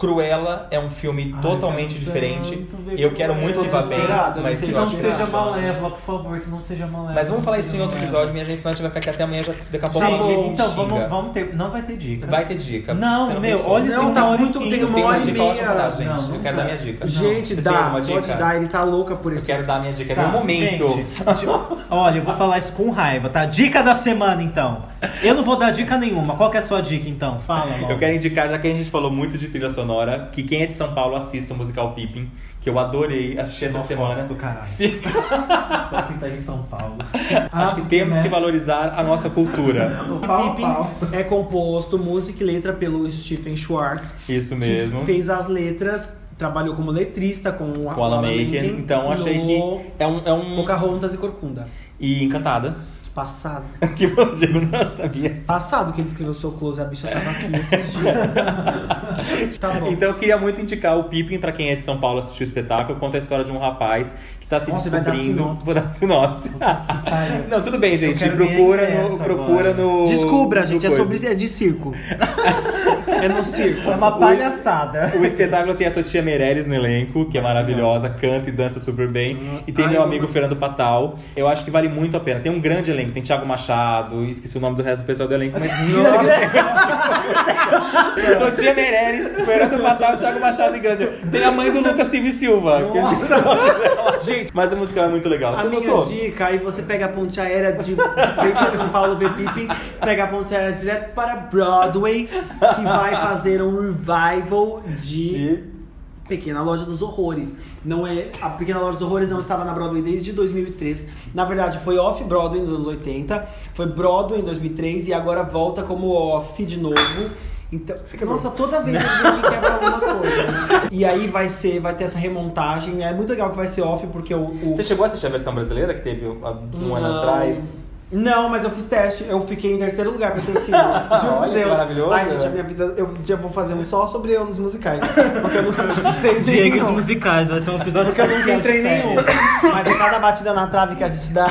Cruella é um filme Ai, totalmente quero diferente. tanto ver Eu quero muito Eu que vá bem, eu não mas Que eu não seja malévola, por favor, que não seja malévola. Mas vamos não falar isso em outro malévola. episódio, minha gente, senão a gente vai ficar aqui até amanhã, já daqui a pouco Gente, a gente então xinga. vamos, vamos ter. Não vai ter dica. Vai ter dica. Não, Você meu, pensou? olha, Não, tem uma tá hora muito- e tem uma hora uma e meia. dar, gente. Não, não eu quero dá. dar minha dica. Gente, Você dá, pode dica? dar, ele tá louca por Eu isso. quero dar minha dica. É Tá, meu momento. gente, <laughs> olha, eu vou falar isso com raiva, tá? Dica da semana, então. Eu não vou dar dica nenhuma. Qual que é a sua dica, então? Fala. Eu quero indicar, já que a gente falou muito de trilha sonora, que quem é de São Paulo assista o musical Pippin, que eu adorei assistir essa semana. do caralho. <laughs> Só quem tá em São Paulo. Acho que temos né? que valorizar a nossa cultura. <laughs> O pau, Pippin pau. é composto, música e letra pelo Stephen Schwartz. Isso que mesmo. fez as letras, trabalhou como letrista com o Alan Menken. Então achei no que é um. É um... Pocahontas e Corcunda. E Encantada. Passado. <laughs> que o Diego não sabia. Passado que ele escreveu seu close, a bicha tava aqui esses dias. <laughs> tá bom. Então eu queria muito indicar o Pippin pra quem é de São Paulo assistir o espetáculo. Conta a história de um rapaz que tá se Nossa, vai dar descobrindo. Vou dar sinopse. <laughs> Não, tudo bem, gente. Procura no. Procura agora. no. Descubra, no gente, é coisa. sobre é de circo. é no circo. É uma palhaçada. O espetáculo tem a Totia Meirelles no elenco, que é maravilhosa, canta e dança super bem. E tem Ai, meu eu amigo amo. Fernando Patal. Eu acho que vale muito a pena. Tem um grande elenco elenco. Tem Thiago Machado, esqueci o nome do resto do pessoal do elenco, mas <laughs> Totinha <laughs> Meirelles esperando matar o Thiago Machado em grande. Tem a mãe do Lucas Silva Silva. a gente- Mas a musical é muito legal. a Você minha gostou? dica, aí você pega a ponte aérea de, de São Paulo, ver Pippin, pega a ponte aérea direto para Broadway, que vai fazer um revival de Pequena Loja dos Horrores. Não é a Pequena Loja dos Horrores não estava na Broadway desde 2003. Na verdade, foi off Broadway nos anos 80, foi Broadway em 2003 e agora volta como off de novo. Então, nossa, toda vez eu que quebra alguma coisa. Né? E aí vai ser, vai ter essa remontagem. É muito legal que vai ser off porque o, o- Você chegou a assistir a versão brasileira que teve um ano Não. atrás? Não, mas eu fiz teste. Eu fiquei em terceiro lugar pra ser o Silvio. <laughs> Juro Olha por que Deus. maravilhoso. Ai, gente, a minha vida. Eu já vou fazer um só sobre eu nos musicais. Porque eu nunca <laughs> sei Diego e os nenhum. musicais, vai ser um episódio Porque eu nunca especial entrei de nenhum. férias. Mas é cada batida na trave que a gente dá.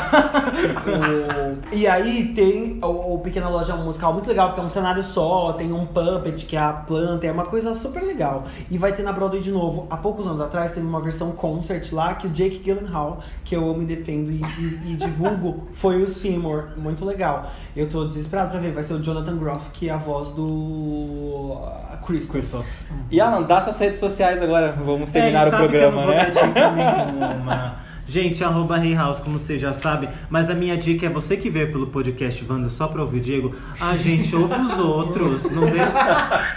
O- <laughs> E aí tem o, o Pequena Loja musical muito legal, porque é um cenário só, tem um puppet que é a planta, é uma coisa super legal. E vai ter na Broadway de novo. Há poucos anos atrás teve uma versão concert lá que o Jake Gyllenhaal, que eu amo e defendo e, e- e divulgo, foi o Seymour. Muito legal. Eu tô desesperado pra ver. Vai ser o Jonathan Groff, que é a voz do Christoph. Christoph. E Alan, dá suas redes sociais agora. Vamos É, terminar e o programa, que eu não vou né? Gente, arroba Rei House, como você já sabe. Mas a minha dica é você que veio pelo podcast Wanda só pra ouvir o Diego. Ah, gente, ouve os outros. Não deixa.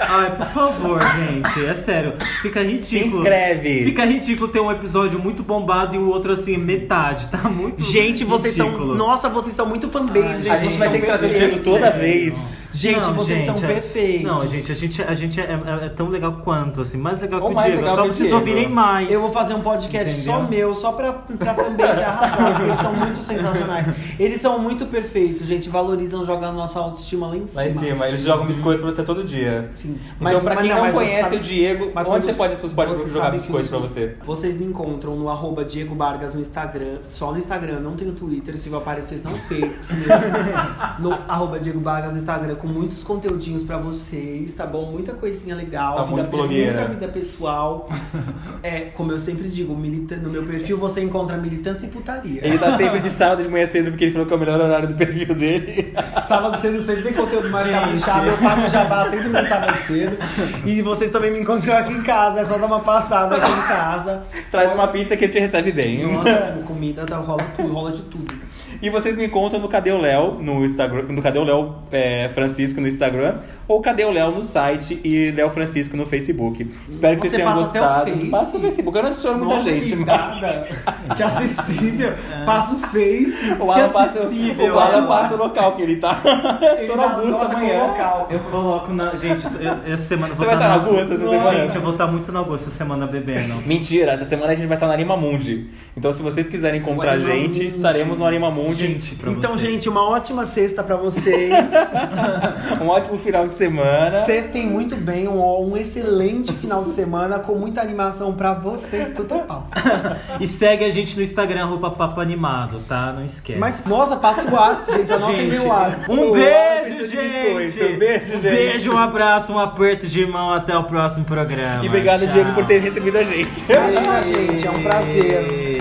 Ai, por favor, gente. É sério. Fica ridículo. Se inscreve. Fica ridículo ter um episódio muito bombado e o outro assim, metade. Tá muito. Gente, vocês são. ridículo. Nossa, vocês são muito fanbase, Ai, gente. A gente vai ter que trazer o. Diego toda vez. Gente, Não, vocês gente, são é- perfeitos. Não, gente, a gente, a gente é, é- é tão legal quanto, assim, mais legal Ou que o mais Diego. legal Só o vocês ouvirem mais. Eu vou fazer um podcast só Entendeu? meu, só pra, pra fanbase <laughs> arrasar, porque eles são muito sensacionais. Eles são muito perfeitos, gente. Valorizam, jogam a nossa autoestima lá em cima. Lá em cima, eles jogam biscoito pra você todo dia. Sim. então, pra quem não, mas você conhece sabe- o Diego, mas onde quando- você pode, você pode você jogar biscoito os- pra você? Vocês me encontram no arroba Diego Vargas no Instagram, só no Instagram, não tenho Twitter, se vai aparecer são fakes mesmo. <laughs> no arroba Diego Vargas no Instagram, com muitos conteúdinhos pra vocês, tá bom? Muita coisinha legal, Tá vida muito pe- blogueira. muita vida pessoal. <laughs> é, como eu sempre digo, milita- no meu perfil você encontra militância e putaria. Ele tá sempre de sábado de manhã cedo porque ele falou que é o melhor horário do perfil dele. <laughs> Sábado cedo sempre tem conteúdo mais Gente. caprichado, eu pago jabá sempre no sábado cedo. E vocês também me encontram aqui em casa, é só dar uma passada aqui em casa. Traz uma pizza que ele te recebe bem. Nossa, comida tá, rola tudo, rola de tudo. E vocês me encontram no Cadê o Léo no Instagram, no Cadê o Léo é, Francisco no Instagram, ou Cadê o Léo no site e Léo Francisco no Facebook. Espero que Você vocês tenham passa até o gostado. Face? Passa no Facebook, eu não adiciono muita Nossa, gente. que mas- dada, que acessível. Passa o Face, O que Alan passa, acessível. o Alan Passa o local que ele tá. Ele <laughs> Estou na Augusta nossa, amanhã. local. Eu coloco na. Gente, eu- essa semana eu vou Você vai estar estar na Augusta essa semana? Gente, eu vou estar muito na Augusta essa semana bebendo. Mentira, essa semana a gente vai estar no Anima Mundi. Então, se vocês quiserem encontrar a gente, estaremos no Anima Mundi. Gente, pra Então, vocês. gente, uma ótima sexta pra vocês. <laughs> Um ótimo final de semana. Sextem muito bem, um, um excelente final de semana com muita animação pra vocês, tudo pau. E segue a gente no Instagram, roupa papo animado, tá? Não esquece. Mas, nossa, passa o WhatsApp, gente, anotem Gente, meu WhatsApp. Um beijo, gente! biscoito. Beijo, um gente. beijo, um abraço, um aperto de mão. Até o próximo programa. E obrigado, Tchau. Diego, por ter recebido a gente. Imagina, gente, é um prazer.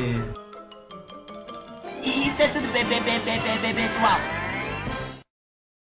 É tudo bem, bem, bem, bem, bem, bem, pessoal.